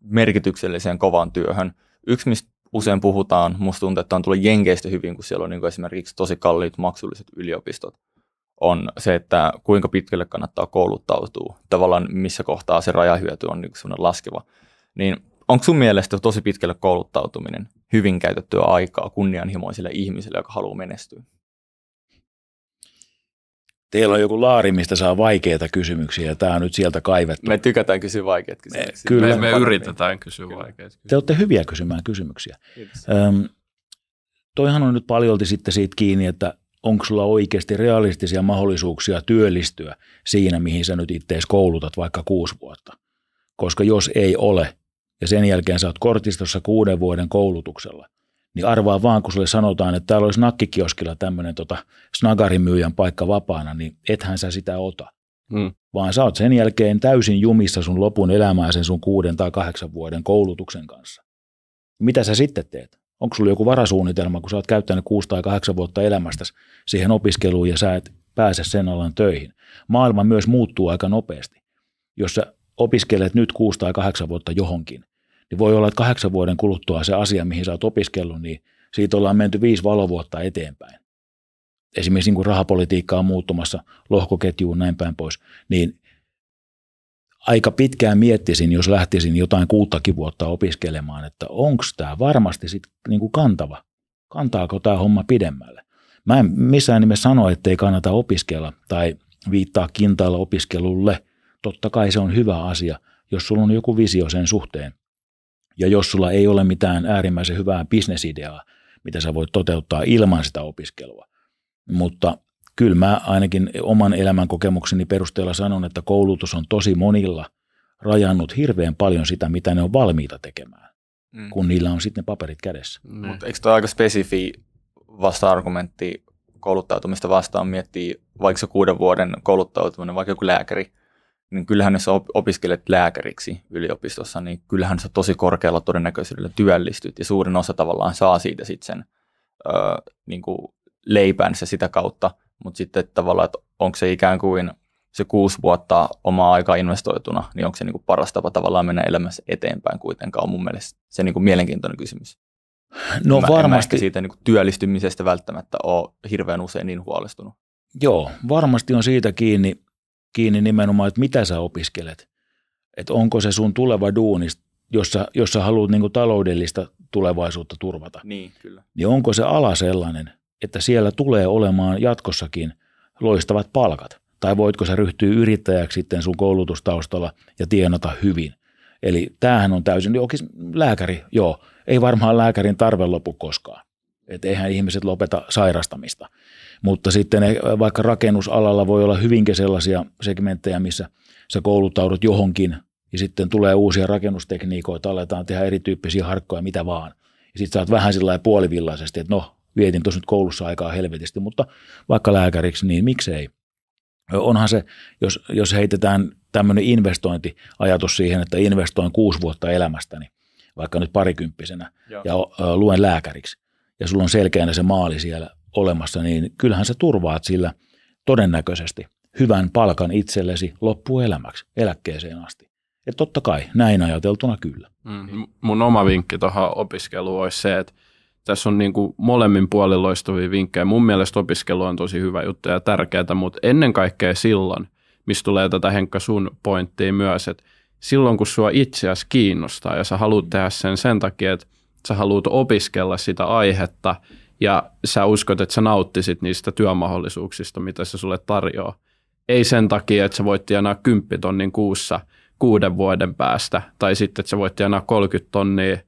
merkitykselliseen kovaan työhön. Yksi, mistä usein puhutaan, musta tuntuu, että on tullut jenkeistä hyvin, kun siellä on niin esimerkiksi tosi kalliit maksulliset yliopistot, on se, että kuinka pitkälle kannattaa kouluttautua, tavallaan missä kohtaa se rajahyöty on niin sellainen laskeva. Niin onko sun mielestä tosi pitkälle kouluttautuminen hyvin käytettyä aikaa kunnianhimoisille ihmisille, joka haluaa menestyä? Teillä on joku laari, mistä saa vaikeita kysymyksiä, ja tämä on nyt sieltä kaivettu. Me tykätään kysyä vaikeita kysymyksiä. Kyllä. Me, me yritetään kysyä vaikeita kysymyksiä. Te olette hyviä kysymään kysymyksiä. Öm, toihan on nyt paljolti sitten siitä kiinni, että onko sulla oikeasti realistisia mahdollisuuksia työllistyä siinä, mihin sä nyt itse koulutat vaikka kuusi vuotta. Koska jos ei ole, ja sen jälkeen sä oot kortistossa kuuden vuoden koulutuksella, niin arvaa vaan, kun sulle sanotaan, että täällä olisi nakkikioskilla tämmöinen tota, snagarimyyjän paikka vapaana, niin ethän sä sitä ota. Hmm. Vaan sä oot sen jälkeen täysin jumissa sun lopun elämää sen sun kuuden tai kahdeksan vuoden koulutuksen kanssa. Mitä sä sitten teet? Onko sulla joku varasuunnitelma, kun sä oot käyttänyt kuusi tai kahdeksan vuotta elämästä siihen opiskeluun ja sä et pääse sen alan töihin? Maailma myös muuttuu aika nopeasti. Jos sä opiskelet nyt kuusi tai kahdeksan vuotta johonkin, niin voi olla, että kahdeksan vuoden kuluttua se asia, mihin sä oot opiskellut, niin siitä ollaan menty viisi valovuotta eteenpäin. Esimerkiksi niin kuin rahapolitiikka on muuttumassa, lohkoketjuun näin päin pois, niin aika pitkään miettisin, jos lähtisin jotain kuuttakin vuotta opiskelemaan, että onko tämä varmasti sit niin kuin kantava, kantaako tämä homma pidemmälle. Mä en missään nimessä sano, että ei kannata opiskella tai viittaa kintailla opiskelulle. Totta kai se on hyvä asia, jos sulla on joku visio sen suhteen. Ja jos sulla ei ole mitään äärimmäisen hyvää bisnesideaa, mitä sä voit toteuttaa ilman sitä opiskelua. Mutta kyllä mä ainakin oman elämän kokemukseni perusteella sanon, että koulutus on tosi monilla rajannut hirveän paljon sitä, mitä ne on valmiita tekemään, mm. kun niillä on sitten ne paperit kädessä. Mm. Mutta eikö tuo aika spesifi vasta-argumentti kouluttautumista vastaan miettii vaikka se kuuden vuoden kouluttautuminen, vaikka joku lääkäri – niin kyllähän jos opiskelet lääkäriksi yliopistossa, niin kyllähän sä tosi korkealla todennäköisyydellä työllistyt ja suurin osa tavallaan saa siitä sitten sen ö, niin kuin leipänsä sitä kautta, mutta sitten tavallaan, että onko se ikään kuin se kuusi vuotta omaa aikaa investoituna, niin onko se niin kuin paras tapa tavallaan mennä elämässä eteenpäin kuitenkaan on mun mielestä se niin kuin mielenkiintoinen kysymys. No mä, varmasti. En siitä niin kuin työllistymisestä välttämättä ole hirveän usein niin huolestunut. Joo, varmasti on siitä kiinni, kiinni nimenomaan, että mitä sä opiskelet. Että onko se sun tuleva duuni, jos sä, jos sä haluat niin taloudellista tulevaisuutta turvata. Niin, kyllä. Niin onko se ala sellainen, että siellä tulee olemaan jatkossakin loistavat palkat? Tai voitko sä ryhtyä yrittäjäksi sitten sun koulutustaustalla ja tienata hyvin? Eli tämähän on täysin, jokin lääkäri, joo, ei varmaan lääkärin tarve lopu koskaan. Että eihän ihmiset lopeta sairastamista. Mutta sitten vaikka rakennusalalla voi olla hyvinkin sellaisia segmenttejä, missä sä kouluttaudut johonkin ja sitten tulee uusia rakennustekniikoita, aletaan tehdä erityyppisiä harkkoja, mitä vaan. Ja sitten sä oot vähän sillä puolivillaisesti, että no, vietin tuossa nyt koulussa aikaa helvetisti, mutta vaikka lääkäriksi, niin miksei. Onhan se, jos, jos heitetään tämmöinen investointiajatus siihen, että investoin kuusi vuotta elämästäni, vaikka nyt parikymppisenä, Joo. ja luen lääkäriksi, ja sulla on selkeänä se maali siellä olemassa, niin kyllähän sä turvaat sillä todennäköisesti hyvän palkan itsellesi loppuelämäksi, eläkkeeseen asti. Ja totta kai, näin ajateltuna kyllä. Mm, mun oma vinkki tuohon opiskeluun olisi se, että tässä on niin kuin molemmin puolin loistavia vinkkejä. Mun mielestä opiskelu on tosi hyvä juttu ja tärkeää, mutta ennen kaikkea silloin, missä tulee tätä Henkka sun pointtia myös, että silloin kun sua itseäsi kiinnostaa ja sä haluat tehdä sen sen takia, että sä haluat opiskella sitä aihetta – ja sä uskot, että sä nauttisit niistä työmahdollisuuksista, mitä se sulle tarjoaa. Ei sen takia, että sä voit tienaa 10 tonnin kuussa kuuden vuoden päästä, tai sitten, että sä voit tienaa 30 tonnia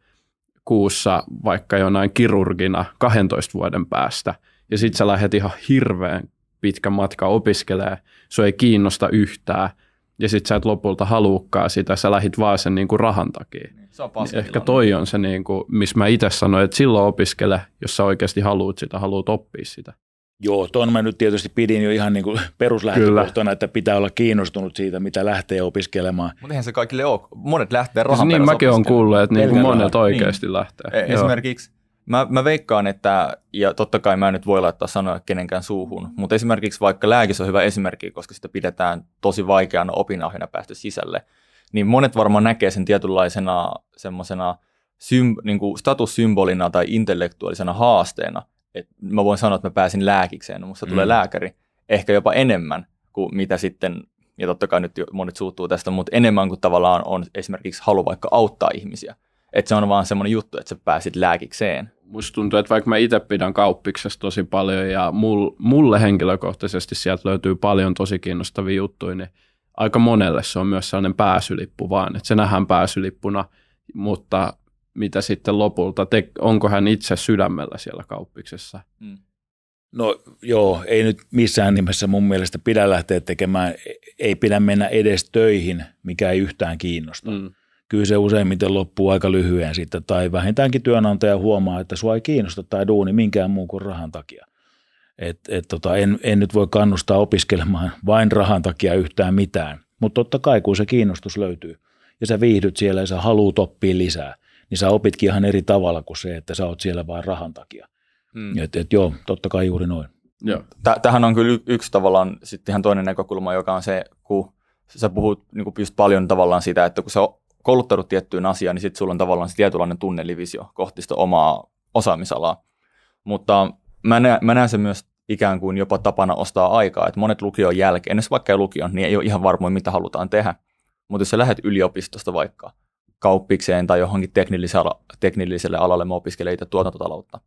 kuussa vaikka jonain kirurgina 12 vuoden päästä, ja sitten sä lähdet ihan hirveän pitkä matka opiskelee, se ei kiinnosta yhtään, ja sitten sä et lopulta haluukkaa sitä, sä lähit vaan sen niin kuin rahan takia. Niin, se on niin Ehkä toi on se, niin kuin, missä mä itse sanoin, että silloin opiskele, jos sä oikeasti haluat sitä, haluat oppia sitä. Joo, tuon mä nyt tietysti pidin jo ihan niin kuin peruslähtökohtana, että pitää olla kiinnostunut siitä, mitä lähtee opiskelemaan. Mutta eihän se kaikille ole. Monet lähtee rahan Niin mäkin olen kuullut, että niin kuin Pelkän monet oikeasti lähtee. E- Esimerkiksi mä, mä veikkaan, että, ja totta kai mä nyt voi laittaa sanoja kenenkään suuhun, mutta esimerkiksi vaikka lääkis on hyvä esimerkki, koska sitä pidetään tosi vaikeana opinahjona päästä sisälle, niin monet varmaan näkee sen tietynlaisena semmoisena sym, niin kuin statussymbolina tai intellektuaalisena haasteena. Et mä voin sanoa, että mä pääsin lääkikseen, no musta mm. tulee lääkäri, ehkä jopa enemmän kuin mitä sitten, ja totta kai nyt monet suuttuu tästä, mutta enemmän kuin tavallaan on esimerkiksi halu vaikka auttaa ihmisiä. Että se on vaan semmoinen juttu, että sä pääsit lääkikseen. Musta tuntuu, että vaikka mä itse pidän kauppiksesta tosi paljon ja mul, mulle henkilökohtaisesti sieltä löytyy paljon tosi kiinnostavia juttuja, niin aika monelle se on myös sellainen pääsylippu vaan, että se nähdään pääsylippuna, mutta mitä sitten lopulta, te, onko hän itse sydämellä siellä kauppiksessa? Mm. No joo, ei nyt missään nimessä mun mielestä pidä lähteä tekemään, ei pidä mennä edes töihin, mikä ei yhtään kiinnosta. Mm. Kyllä se useimmiten loppuu aika lyhyen sitten, tai vähintäänkin työnantaja huomaa, että sua ei kiinnosta tai duuni minkään muun kuin rahan takia. Et, et tota, en, en nyt voi kannustaa opiskelemaan vain rahan takia yhtään mitään, mutta totta kai kun se kiinnostus löytyy ja sä viihdyt siellä ja sä haluut oppia lisää, niin sä opitkin ihan eri tavalla kuin se, että sä oot siellä vain rahan takia. Mm. Et, et joo, totta kai juuri noin. Joo. Tä- tähän on kyllä yksi tavallaan sitten ihan toinen näkökulma, joka on se, kun sä puhut niin kuin just paljon tavallaan sitä, että kun sä kouluttaudut tiettyyn asiaan, niin sitten sulla on tavallaan se tietynlainen tunnelivisio kohti sitä omaa osaamisalaa. Mutta mä näen, mä näen sen myös ikään kuin jopa tapana ostaa aikaa, että monet lukion jälkeen, jos vaikka ei lukion, niin ei ole ihan varmoin, mitä halutaan tehdä. Mutta jos sä lähdet yliopistosta vaikka kauppikseen tai johonkin teknilliselle, teknilliselle alalle, mä opiskelen itse tuotantotaloutta,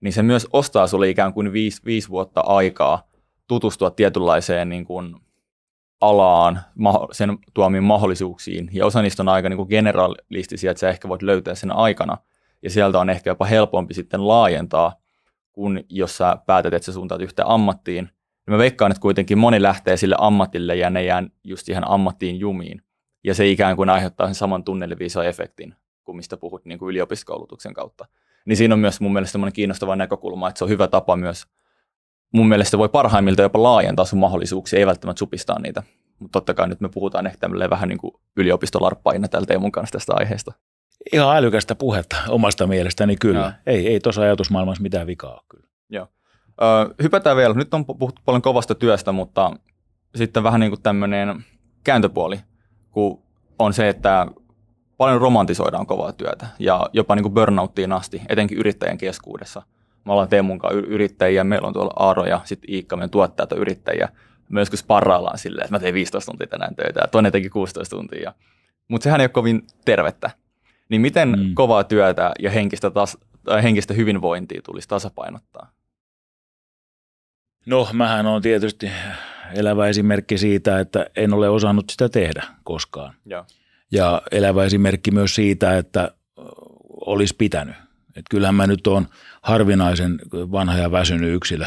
niin se myös ostaa sulle ikään kuin viisi, viisi vuotta aikaa tutustua tietynlaiseen niin kuin alaan, sen tuomiin mahdollisuuksiin. Ja osa niistä on aika niin kuin generalistisia, että sä ehkä voit löytää sen aikana. Ja sieltä on ehkä jopa helpompi sitten laajentaa, kun jos sä päätät, että sä suuntaat yhteen ammattiin. Niin mä veikkaan, että kuitenkin moni lähtee sille ammatille ja ne jää just siihen ammattiin jumiin. Ja se ikään kuin aiheuttaa sen saman tunneliviisa-efektin kuin mistä puhut niin kuin yliopistokoulutuksen kautta. Niin siinä on myös mun mielestä kiinnostava näkökulma, että se on hyvä tapa myös, mun mielestä voi parhaimmilta jopa laajentaa sun mahdollisuuksia, ei välttämättä supistaa niitä. Mutta totta kai nyt me puhutaan ehkä vähän niin kuin yliopistolarppaina täällä Teemun kanssa tästä aiheesta. Ihan älykästä puhetta omasta mielestäni kyllä. Joo. Ei, ei tuossa ajatusmaailmassa mitään vikaa ole kyllä. Öö, hypätään vielä, nyt on puhuttu paljon kovasta työstä, mutta sitten vähän niin kuin tämmöinen kääntöpuoli, kun on se, että paljon romantisoidaan kovaa työtä ja jopa niin kuin burnouttiin asti, etenkin yrittäjän keskuudessa. Me ollaan Teemun kanssa yrittäjiä, meillä on tuolla Aaro ja sitten Iikka, meidän tuottajat on yrittäjiä. Me joskus parraillaan silleen, että mä tein 15 tuntia tänään töitä ja toinen teki 16 tuntia. Mutta sehän ei ole kovin tervettä. Niin miten Mm. kovaa työtä ja henkistä, tas- tai henkistä hyvinvointia tulisi tasapainottaa? No, mähän on tietysti elävä esimerkki siitä, että en ole osannut sitä tehdä koskaan. Joo. Ja elävä esimerkki myös siitä, että olisi pitänyt. Et kyllähän mä nyt on harvinaisen vanha ja väsynyt yksilö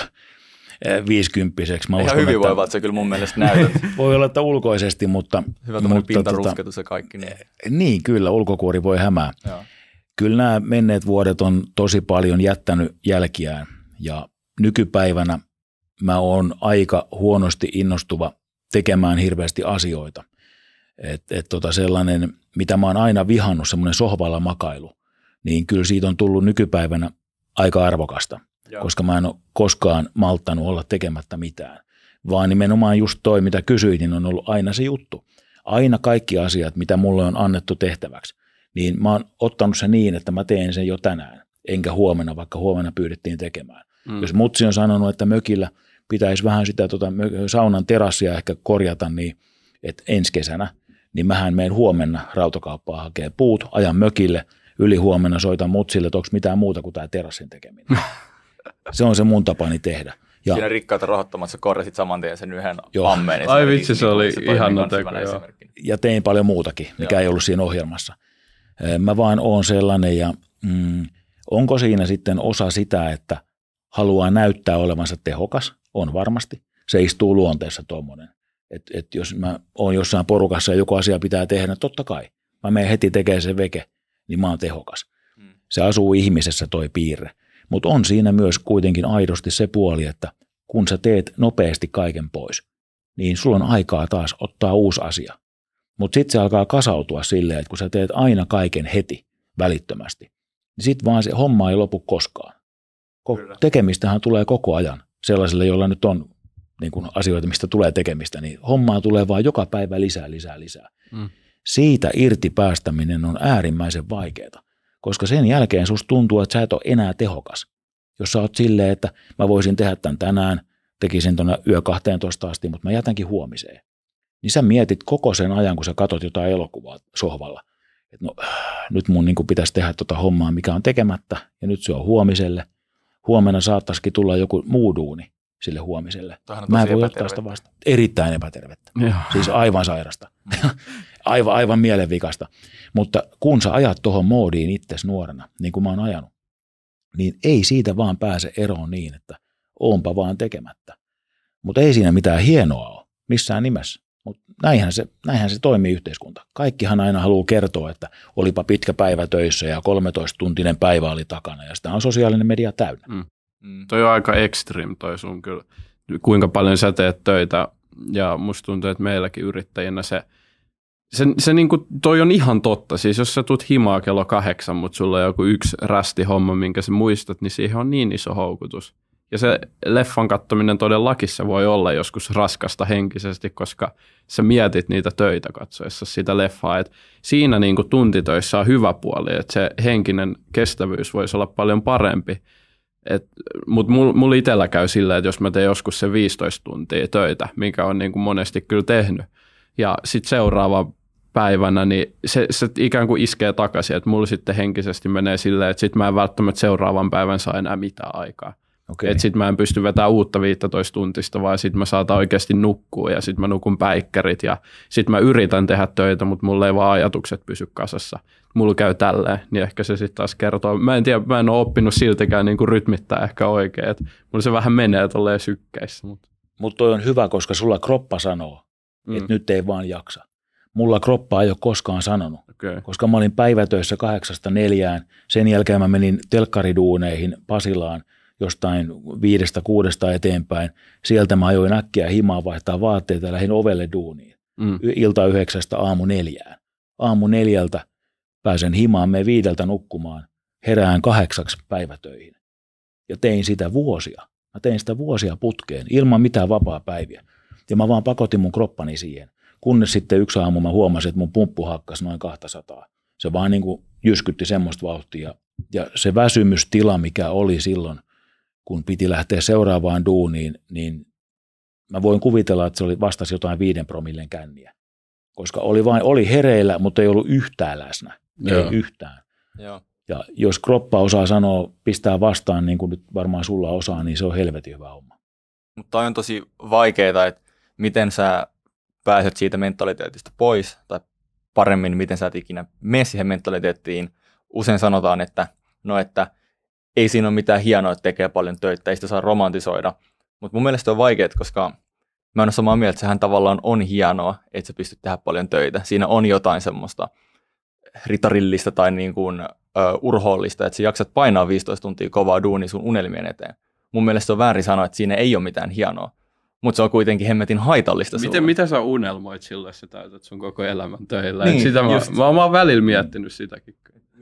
viisikymppiseksi. Mä Ihan uskon, hyvinvoivalta se kyllä mun mielestä näytät. Voi olla, että ulkoisesti, mutta... Hyvä mutta pintarusketus ja kaikki. Niin. Niin, kyllä, ulkokuori voi hämää. Joo. Kyllä nämä menneet vuodet on tosi paljon jättänyt jälkiään ja nykypäivänä mä oon aika huonosti innostuva tekemään hirveästi asioita. Et, et tota sellainen, mitä mä oon aina vihannut, semmoinen sohvalla makailu, niin kyllä siitä on tullut nykypäivänä aika arvokasta, Joo. koska mä en ole koskaan malttanut olla tekemättä mitään. Vaan nimenomaan just toi, mitä kysyit, niin on ollut aina se juttu. Aina kaikki asiat, mitä mulle on annettu tehtäväksi, niin mä oon ottanut sen niin, että mä teen sen jo tänään, enkä huomenna, vaikka huomenna pyydettiin tekemään. Mm. Jos mutsi on sanonut, että mökillä pitäisi vähän sitä tota, saunan terassia ehkä korjata, niin että ensi kesänä, niin mähän menen huomenna rautakauppaan hakee puut, ajan mökille, yli huomenna soitan mutsille, että onko mitään muuta kuin tämä terassin tekeminen. se on se mun tapani tehdä. Ja Siinä rikkaita rahoittamassa korjasit saman tien sen yhden Joo. ammeen. Ai vitsi, se niin oli toimii ihana kans teko, ja tein paljon muutakin, mikä Joo. ei ollut siinä ohjelmassa. Mä vaan oon sellainen ja mm, onko siinä sitten osa sitä, että haluaa näyttää olevansa tehokas? On varmasti. Se istuu luonteessa tuommoinen. Et, et jos mä oon jossain porukassa ja joku asia pitää tehdä, totta kai. Mä menen heti tekemään se veke, niin mä oon tehokas. Mm. Se asuu ihmisessä toi piirre. Mutta on siinä myös kuitenkin aidosti se puoli, että kun sä teet nopeasti kaiken pois, niin sulla on aikaa taas ottaa uusi asia. Mutta sitten se alkaa kasautua silleen, että kun sä teet aina kaiken heti, välittömästi, niin sitten vaan se homma ei lopu koskaan. Ko- tekemistähän tulee koko ajan sellaisille, joilla nyt on niin kuin asioita, mistä tulee tekemistä, niin hommaa tulee vaan joka päivä lisää, lisää, lisää. Mm. Siitä irti päästäminen on äärimmäisen vaikeaa, koska sen jälkeen susta tuntuu, että sä et ole enää tehokas. Jos sä oot silleen, että mä voisin tehdä tämän tänään, tekisin tuonne yö 12 asti, mutta mä jätänkin huomiseen. Niin sä mietit koko sen ajan, kun sä katot jotain elokuvaa sohvalla, että no nyt mun niin pitäisi tehdä tota hommaa, mikä on tekemättä, ja nyt se on huomiselle. Huomenna saattaisikin tulla joku muu duuni sille huomiselle. Mä en voi ottaa sitä vasta. Erittäin epätervettä. Joo. Siis aivan sairasta. Aivan, aivan mielenvikasta. Mutta kun sä ajat tuohon moodiin itses nuorena, niin kuin mä oon ajanut, niin ei siitä vaan pääse eroon niin, että onpa vaan tekemättä. Mutta ei siinä mitään hienoa ole missään nimessä. Mutta näinhän se, näinhän se toimii yhteiskunta. Kaikkihan aina haluaa kertoa, että olipa pitkä päivä töissä ja 13-tuntinen päivä oli takana ja sitä on sosiaalinen media täynnä. Mm. Mm. Toi on aika extreme toi sun kyllä, kuinka paljon sä teet töitä ja musta tuntuu, että meilläkin yrittäjänä se, se, se niinku, toi on ihan totta. Siis jos sä tuut himaa kello kahdeksan, mutta sulla on joku yksi rästi homma, minkä sä muistat, niin siihen on niin iso houkutus. Ja se leffan kattominen todellakin se voi olla joskus raskasta henkisesti, koska sä mietit niitä töitä katsoessa sitä leffaa. Et siinä niin kuin tuntitöissä on hyvä puoli, että se henkinen kestävyys voisi olla paljon parempi. Mutta mulla mul itsellä käy sillä, että jos mä teen joskus se 15 tuntia töitä, mikä on niin kuin monesti kyllä tehnyt, ja sitten seuraava päivänä, niin se, se ikään kuin iskee takaisin, että mulla sitten henkisesti menee silleen, että sitten mä en välttämättä seuraavan päivän saa enää mitään aikaa. Okay. Että sitten mä en pysty vetämään uutta 15 tuntista, vaan sitten mä saatan oikeasti nukkua ja sitten mä nukun päikkärit ja sitten mä yritän tehdä töitä, mutta mulla ei vaan ajatukset pysy kasassa. Mulla käy tälleen, niin ehkä se sitten taas kertoo. Mä en tiedä, mä en ole oppinut siltikään niin kuin rytmittää ehkä oikein, että mulla se vähän menee tolleen sykkeissä. Mutta Mut toi on hyvä, koska sulla kroppa sanoo, mm. että nyt ei vaan jaksa. Mulla kroppa ei ole koskaan sanonut, okay. koska mä olin päivätöissä kahdeksasta neljään. Sen jälkeen mä menin telkkariduuneihin Pasilaan – jostain viidestä kuudesta eteenpäin. Sieltä mä ajoin äkkiä himaa vaihtaa vaatteita ja lähdin ovelle duuniin. Mm. Ilta yhdeksästä aamu neljään. Aamu neljältä pääsen himaan, me viideltä nukkumaan, herään kahdeksaksi päivätöihin. Ja tein sitä vuosia. Mä tein sitä vuosia putkeen, ilman mitään vapaa päiviä. Ja mä vaan pakotin mun kroppani siihen. Kunnes sitten yksi aamu mä huomasin, että mun pumppu hakkasi noin 200. Se vaan niin kuin jyskytti semmoista vauhtia. Ja se väsymystila, mikä oli silloin, kun piti lähteä seuraavaan duuniin, niin mä voin kuvitella, että se oli vastasi jotain viiden promillen känniä. Koska oli vain, oli hereillä, mutta ei ollut yhtään läsnä. Joo. Ei yhtään. Joo. Ja jos kroppa osaa sanoa, pistää vastaan, niin kuin nyt varmaan sulla osaa, niin se on helvetin hyvä homma. Mutta on tosi vaikeaa, että miten sä pääset siitä mentaliteetista pois, tai paremmin, miten sä et ikinä mene siihen mentaliteettiin. Usein sanotaan, että no, että ei siinä ole mitään hienoa, että tekee paljon töitä, ei sitä saa romantisoida. Mutta mun mielestä on vaikeaa, koska mä en ole samaa mieltä, että sehän tavallaan on hienoa, että sä pystyt tehdä paljon töitä. Siinä on jotain semmoista ritarillista tai niin kuin, uh, urhoollista, että sä jaksat painaa 15 tuntia kovaa duuni sun unelmien eteen. Mun mielestä on väärin sanoa, että siinä ei ole mitään hienoa, mutta se on kuitenkin hemmetin haitallista Miten, mitä sä unelmoit silloin, että sä täytät sun koko elämän töillä? Niin, sitä mä, mä, mä oon välillä miettinyt sitäkin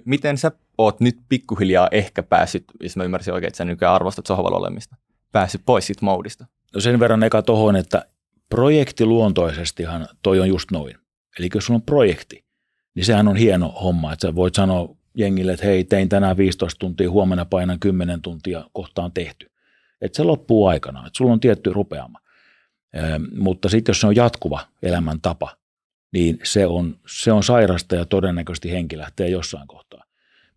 miten sä oot nyt pikkuhiljaa ehkä päässyt, jos mä ymmärsin oikein, että sä nykyään arvostat sohvalla olemista, päässyt pois siitä moodista? No sen verran eka tohon, että projektiluontoisestihan toi on just noin. Eli jos sulla on projekti, niin sehän on hieno homma, että sä voit sanoa jengille, että hei, tein tänään 15 tuntia, huomenna painan 10 tuntia, kohtaan tehty. Että se loppuu aikana, että sulla on tietty rupeama. Mutta sitten jos se on jatkuva elämäntapa, niin se on, se on sairasta ja todennäköisesti henki lähtee jossain kohtaa.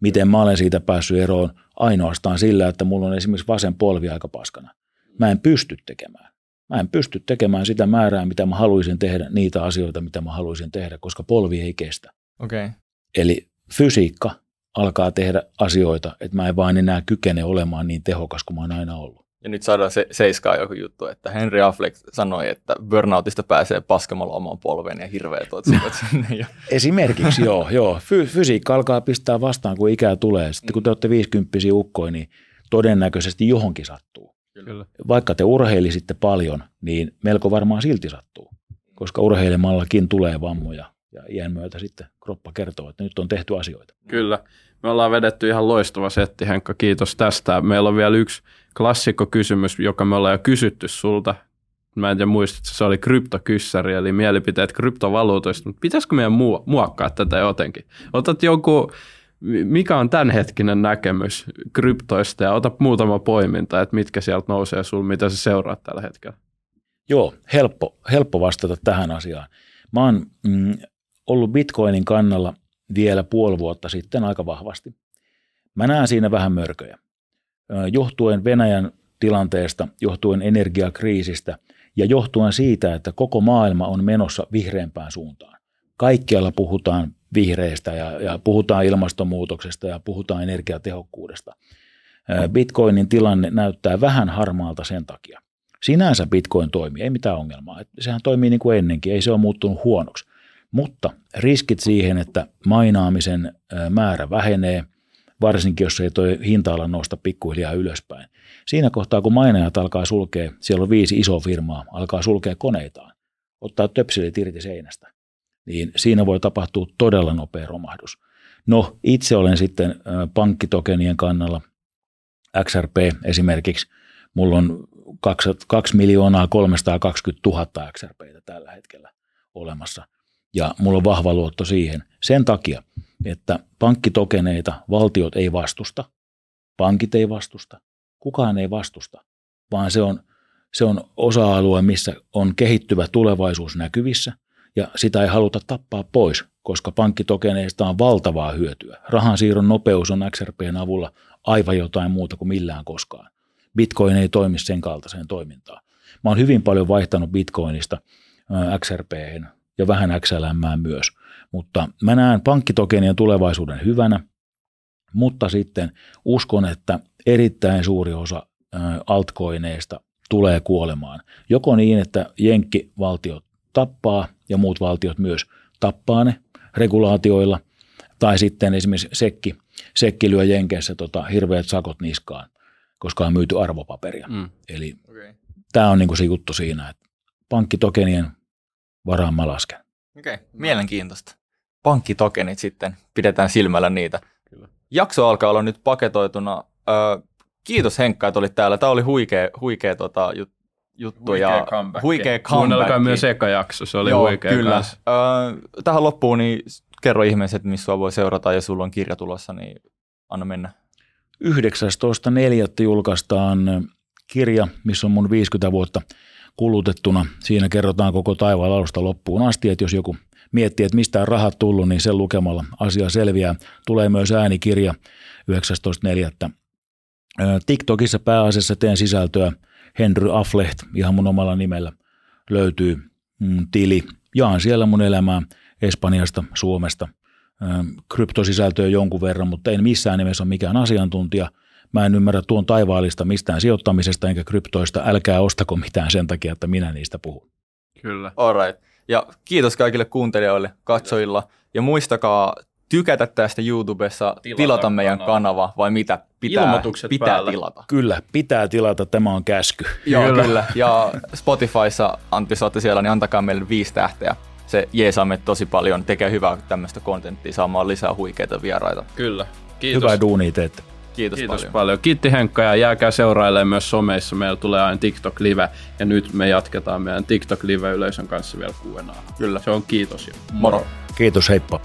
Miten mä olen siitä päässyt eroon ainoastaan sillä, että mulla on esimerkiksi vasen polvi aika paskana. Mä en pysty tekemään. Mä en pysty tekemään sitä määrää, mitä mä haluaisin tehdä, niitä asioita, mitä mä haluaisin tehdä, koska polvi ei kestä. Okay. Eli fysiikka alkaa tehdä asioita, että mä en vain enää kykene olemaan niin tehokas kuin mä oon aina ollut. Ja nyt saadaan se seiskaa joku juttu, että Henry Affleck sanoi, että burnoutista pääsee paskemalla omaan polveen ja hirveät otsivat sinne. Ja. Esimerkiksi joo, joo. Fy- fysiikka alkaa pistää vastaan, kun ikää tulee. Sitten kun te olette 50 ukkoja, niin todennäköisesti johonkin sattuu. Kyllä. Vaikka te urheilisitte paljon, niin melko varmaan silti sattuu, koska urheilemallakin tulee vammoja ja iän myötä sitten kroppa kertoo, että nyt on tehty asioita. Kyllä. Me ollaan vedetty ihan loistava setti, Henkka. Kiitos tästä. Meillä on vielä yksi klassikko kysymys, joka me ollaan jo kysytty sulta. Mä en tiedä muistat, se oli kryptokyssäri, eli mielipiteet kryptovaluutoista, mutta pitäisikö meidän muokkaa tätä jotenkin? Otat joku, mikä on tämänhetkinen näkemys kryptoista ja ota muutama poiminta, että mitkä sieltä nousee sulla, mitä sä seuraat tällä hetkellä? Joo, helppo, helppo vastata tähän asiaan. Mä oon mm, ollut Bitcoinin kannalla vielä puoli vuotta sitten aika vahvasti. Mä näen siinä vähän mörköjä. Johtuen Venäjän tilanteesta, johtuen energiakriisistä ja johtuen siitä, että koko maailma on menossa vihreämpään suuntaan. Kaikkialla puhutaan vihreistä ja, ja puhutaan ilmastonmuutoksesta ja puhutaan energiatehokkuudesta. Bitcoinin tilanne näyttää vähän harmaalta sen takia. Sinänsä Bitcoin toimii, ei mitään ongelmaa. Sehän toimii niin kuin ennenkin, ei se ole muuttunut huonoksi. Mutta riskit siihen, että mainaamisen määrä vähenee, varsinkin jos ei tuo hinta-ala nousta pikkuhiljaa ylöspäin. Siinä kohtaa, kun mainajat alkaa sulkea, siellä on viisi isoa firmaa, alkaa sulkea koneitaan, ottaa töpselit irti seinästä, niin siinä voi tapahtua todella nopea romahdus. No, itse olen sitten pankkitokenien kannalla, XRP esimerkiksi, mulla on 2, 2 miljoonaa 320 000 XRPtä tällä hetkellä olemassa – ja mulla on vahva luotto siihen sen takia, että pankkitokeneita valtiot ei vastusta, pankit ei vastusta, kukaan ei vastusta, vaan se on, se on osa-alue, missä on kehittyvä tulevaisuus näkyvissä ja sitä ei haluta tappaa pois, koska pankkitokeneista on valtavaa hyötyä. Rahansiirron nopeus on XRPn avulla aivan jotain muuta kuin millään koskaan. Bitcoin ei toimi sen kaltaiseen toimintaan. Mä oon hyvin paljon vaihtanut Bitcoinista XRPhen ja vähän XLM myös. Mutta mä näen pankkitokenien tulevaisuuden hyvänä, mutta sitten uskon, että erittäin suuri osa altcoineista tulee kuolemaan. Joko niin, että jenkkivaltiot tappaa ja muut valtiot myös tappaa ne regulaatioilla, tai sitten esimerkiksi sekki, sekki lyö Jenkeissä tota hirveät sakot niskaan, koska on myyty arvopaperia. Mm. Eli okay. tämä on niinku se juttu siinä, että pankkitokenien varaan mä lasken. Okei, okay. mielenkiintoista. Pankkitokenit sitten, pidetään silmällä niitä. Kyllä. Jakso alkaa olla nyt paketoituna. Öö, kiitos Henkka, että olit täällä. Tämä oli huikea, huikea tota, jut, juttu. Huikea ja comeback. Huikea comeback. Myös eka jakso, se oli Joo, huikea kyllä. Öö, tähän loppuun niin kerro ihmiset, missä sua voi seurata ja sulla on kirja tulossa, niin anna mennä. 19.4. julkaistaan kirja, missä on mun 50 vuotta – kulutettuna. Siinä kerrotaan koko taivaan alusta loppuun asti, että jos joku miettii, että mistä on rahat tullut, niin sen lukemalla asia selviää. Tulee myös äänikirja 19.4. TikTokissa pääasiassa teen sisältöä Henry Affleht, ihan mun omalla nimellä löytyy mm, tili. Jaan siellä mun elämää Espanjasta, Suomesta, kryptosisältöä jonkun verran, mutta en missään nimessä ole mikään asiantuntija – Mä en ymmärrä tuon taivaallista mistään sijoittamisesta enkä kryptoista. Älkää ostako mitään sen takia, että minä niistä puhun. Kyllä. Alright. Ja kiitos kaikille kuuntelijoille, katsojilla. Ja muistakaa tykätä tästä YouTubessa, tilata, tilata meidän kanava. kanava vai mitä pitää, Ilmoitukset pitää päällä. tilata. Kyllä, pitää tilata, tämä on käsky. Joo, kyllä. kyllä. Ja Spotifyssa, Antti, saatte siellä, niin antakaa meille viisi tähteä. Se jeesaa tosi paljon, tekee hyvää tämmöistä kontenttia, saamaan lisää huikeita vieraita. Kyllä. Kiitos. Hyvää duunia teette. Kiitos, Kiitos paljon. paljon. Kiitti Henkka ja jääkää seurailemaan myös someissa. Meillä tulee aina TikTok Live ja nyt me jatketaan meidän TikTok Live yleisön kanssa vielä kuuenaa. Kyllä. Se on kiitos jo. Moro. Kiitos, heippa.